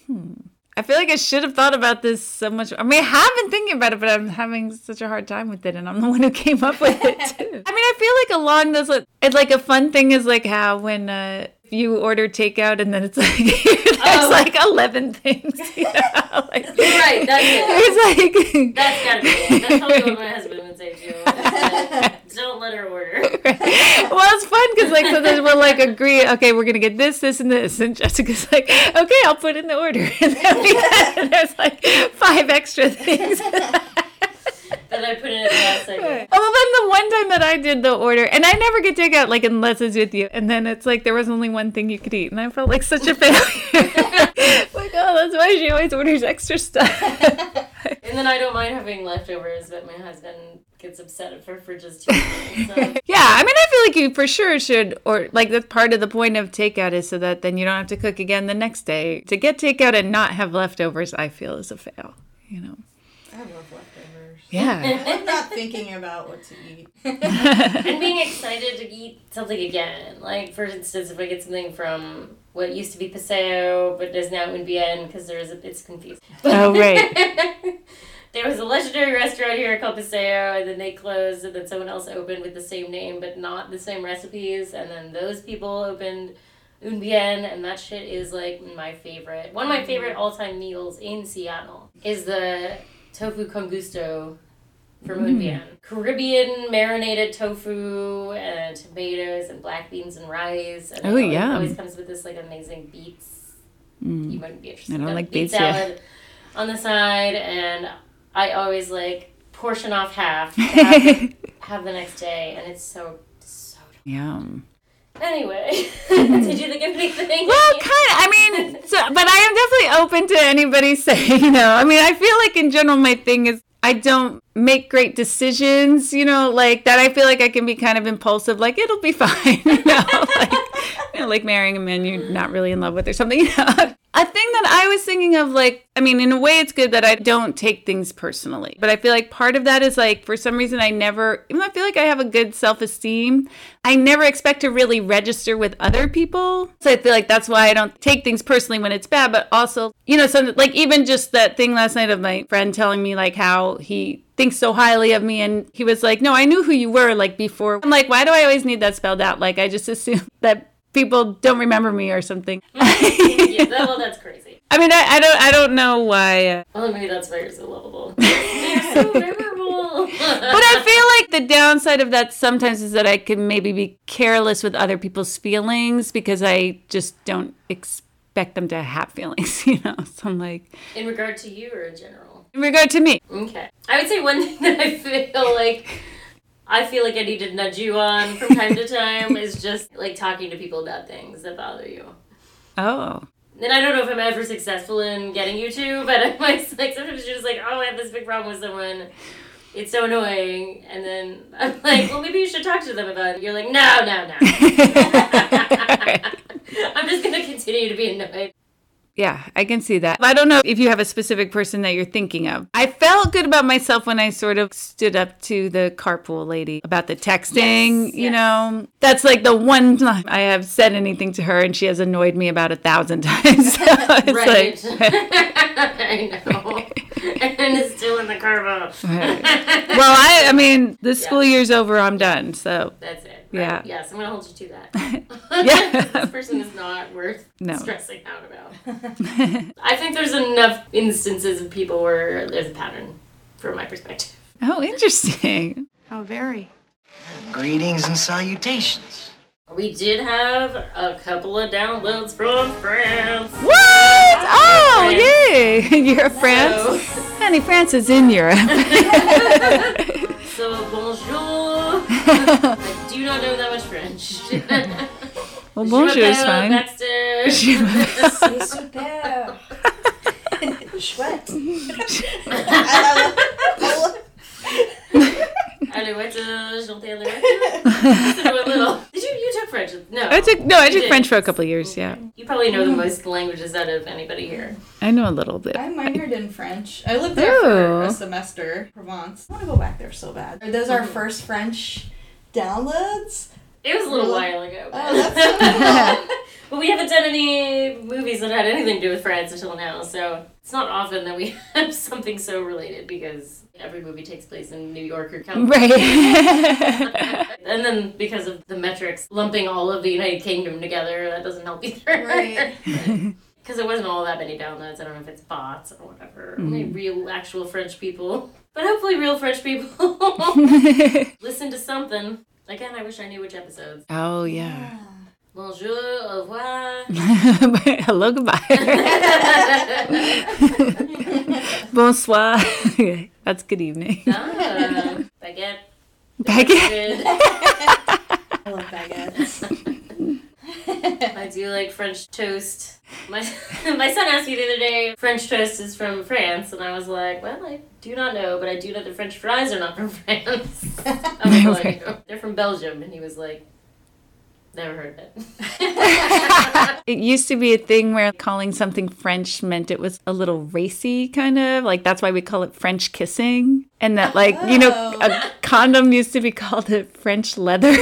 Hmm. I feel like I should have thought about this so much. I mean, I have been thinking about it, but I'm having such a hard time with it, and I'm the one who came up with it too. I mean, I feel like along those, it's like a fun thing is like how when uh, you order takeout and then it's like there's like eleven things. You know? like, Right, that's it. There's like That's gotta be it. That's probably what my husband would say too. Don't let her order. well, it's fun because like so then we'll like agree. Okay, we're gonna get this, this, and this, and Jessica's like, okay, I'll put in the order, and then we and there's like five extra things. That I put in at the last second. Well, then the one time that I did the order, and I never get takeout like unless it's with you, and then it's like there was only one thing you could eat, and I felt like such a failure. like, oh, that's why she always orders extra stuff. And then I don't mind having leftovers, but my husband gets upset if our fridge is too full. So. Yeah, I mean, I feel like you for sure should, or like that's part of the point of takeout is so that then you don't have to cook again the next day. To get takeout and not have leftovers, I feel is a fail. You know. i love leftovers Yeah. i'm not thinking about what to eat and being excited to eat something again. Like, for instance, if I get something from what used to be Paseo, but is now Un Bien, because there is a, it's confused. Oh, right. There was a legendary restaurant here called Paseo, and then they closed, and then someone else opened with the same name, but not the same recipes, and then those people opened Un Bien, and that shit is like my favorite. One of my favorite all time meals in Seattle is the tofu con gusto from Mm. Un Bien. Caribbean marinated tofu and tomatoes and black beans and rice. And Oh, it always, comes with this like amazing beets. Mm. You wouldn't be I don't like beet beets, yeah. salad on the side, and I always like portion off half, have, have the next day, and it's so so. Yum. Anyway, did you think of anything? Well, kind of. I mean, so, but I am definitely open to anybody saying, you know, I mean, I feel like in general, my thing is I don't make great decisions, you know, like that. I feel like I can be kind of impulsive, like it'll be fine, you know, like, you know, like marrying a man you're not really in love with or something, you know. A thing that I was thinking of, like, I mean, in a way, it's good that I don't take things personally, but I feel like part of that is like, for some reason, I never, even though I feel like I have a good self esteem, I never expect to really register with other people. So I feel like that's why I don't take things personally when it's bad, but also, you know, so like even just that thing last night of my friend telling me like how he thinks so highly of me and he was like, "No, I knew who you were like before." I'm like, "Why do I always need that spelled out? Like I just assume that people don't remember me or something." yeah, that, well, that's crazy. I mean, I, I don't I don't know why uh, Well, maybe that's why you're so lovable. you're so memorable. but I feel like the downside of that sometimes is that I can maybe be careless with other people's feelings because I just don't expect them to have feelings, you know. So I'm like, in regard to you or in general? in regard to me, Okay. I would say one thing that I feel like I feel like I need to nudge you on from time to time is just like talking to people about things that bother you. oh, And I don't know if I'm ever successful in getting you to, but I'm like, like sometimes you're just like, oh, I have this big problem with someone. It's so annoying. And then I'm like, well, maybe you should talk to them about it. You're like, no, no, no. I'm just going to continue to be annoyed. Yeah, I can see that. I don't know if you have a specific person that you're thinking of. I felt good about myself when I sort of stood up to the carpool lady about the texting. Yes, you know, that's like the one time I have said anything to her and she has annoyed me about a thousand times. So it's right. like, I know. and it's still in the carbo. well, I, I mean, the school year's over. I'm done. So That's it. Right? Yeah. Yes, I'm gonna hold you to that. Yeah. this person is not worth No. stressing out about. I think there's enough instances of people where there's a pattern, from my perspective. Oh, interesting. How very. Greetings and salutations. We did have a couple of downloads from France. What? Oh, France. yay! You're a France? So- Honey, France is in Europe. So bonjour. I do not know that much French. well, bonjour is m'appelle fine. Baxter. C'est super. Chouette. Alouette, chanter alouette. Listen to a little. Did you you took French? No. I took no, I took. French for a couple of years. Yeah, You probably know the most languages out of anybody here. I know a little bit. I minored in French. I lived there for oh. a semester, Provence. I want to go back there so bad. Are those our mm-hmm. first French downloads? It was a little Really? while ago. Oh, that's so cool. but we haven't done any movies that had anything to do with France until now, so it's not often that we have something so related because every movie takes place in New York or California. Right. and then because of the metrics lumping all of the United Kingdom together, that doesn't help either. Right. Because it wasn't all that many downloads. I don't know if it's bots or whatever. Mm. Maybe real, actual French people. But hopefully, real French people listen to something. Again, I wish I knew which episodes. oh yeah. Bonjour, au revoir. Hello, goodbye. Bonsoir. That's good evening. Ah, baguette. Baguette. I love baguettes. I do like French toast. My my son asked me the other day, French toast is from France, and I was like, well, I do not know, but I do know that French fries are not from France. I was like, they're from Belgium, and he was like, never heard of it. It used to be a thing where calling something French meant it was a little racy, kind of. Like, that's why we call it French kissing. And that, like, you know, oh. a condom used to be called a French leather.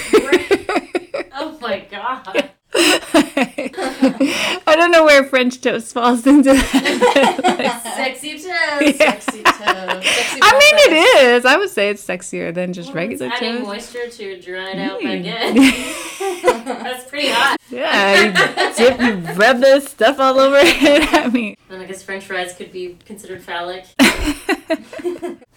oh my god. I don't know where French toast falls into that. Sexy toast. Yeah. Sexy toast. Sexy I mean, it is. I would say it's sexier than just Well, regular it's adding toast. moisture to a dried out Mm. baguette. That's pretty hot. Yeah, you dip, you rub this stuff all over it. I mean, And I guess French fries could be considered phallic.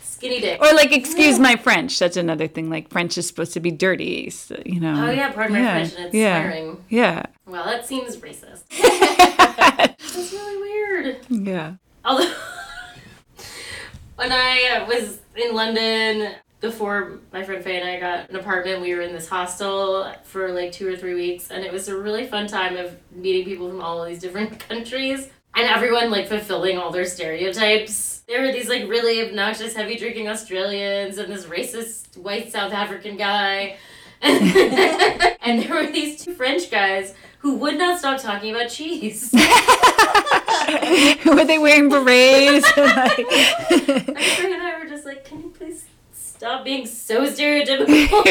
Skinny dick. or like, excuse my French. That's another thing. Like, French is supposed to be dirty, so, you know. Oh yeah, pardon my French, and it's yeah, swearing. Yeah, Well, that seems racist. That's really weird. yeah. Although, when I was in London before my friend Faye and I got an apartment, we were in this hostel for like two or three weeks, and it was a really fun time of meeting people from all of these different countries. And everyone like fulfilling all their stereotypes. There were these like really obnoxious, heavy drinking Australians and this racist white South African guy. and there were these two French guys who would not stop talking about cheese. Were they wearing berets? like, And and I were just like, can you please stop being so stereotypical?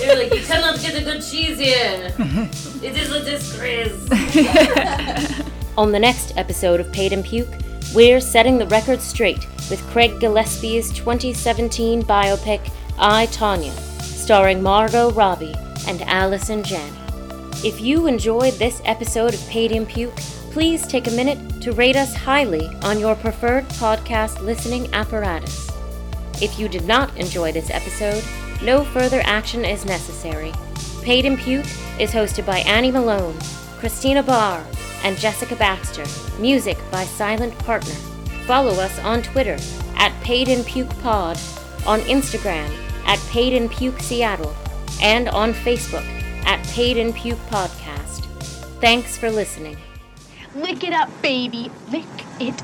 You're like, you cannot get a good cheese here. It is a disgrace. On the next episode of Paid in Puke, we're setting the record straight with Craig Gillespie's 2017 biopic, I, Tonya, starring Margot Robbie and Allison Janney. If you enjoyed this episode of Paid in Puke, please take a minute to rate us highly on your preferred podcast listening apparatus. If you did not enjoy this episode, no further action is necessary. Paid in Puke is hosted by Annie Malone, Christina Barr, and Jessica Baxter. Music by Silent Partner. Follow us on Twitter at Paid in Puke Pod, on Instagram at Paid in Puke Seattle, and on Facebook at Paid in Puke Podcast. Thanks for listening. Lick it up, baby. Lick it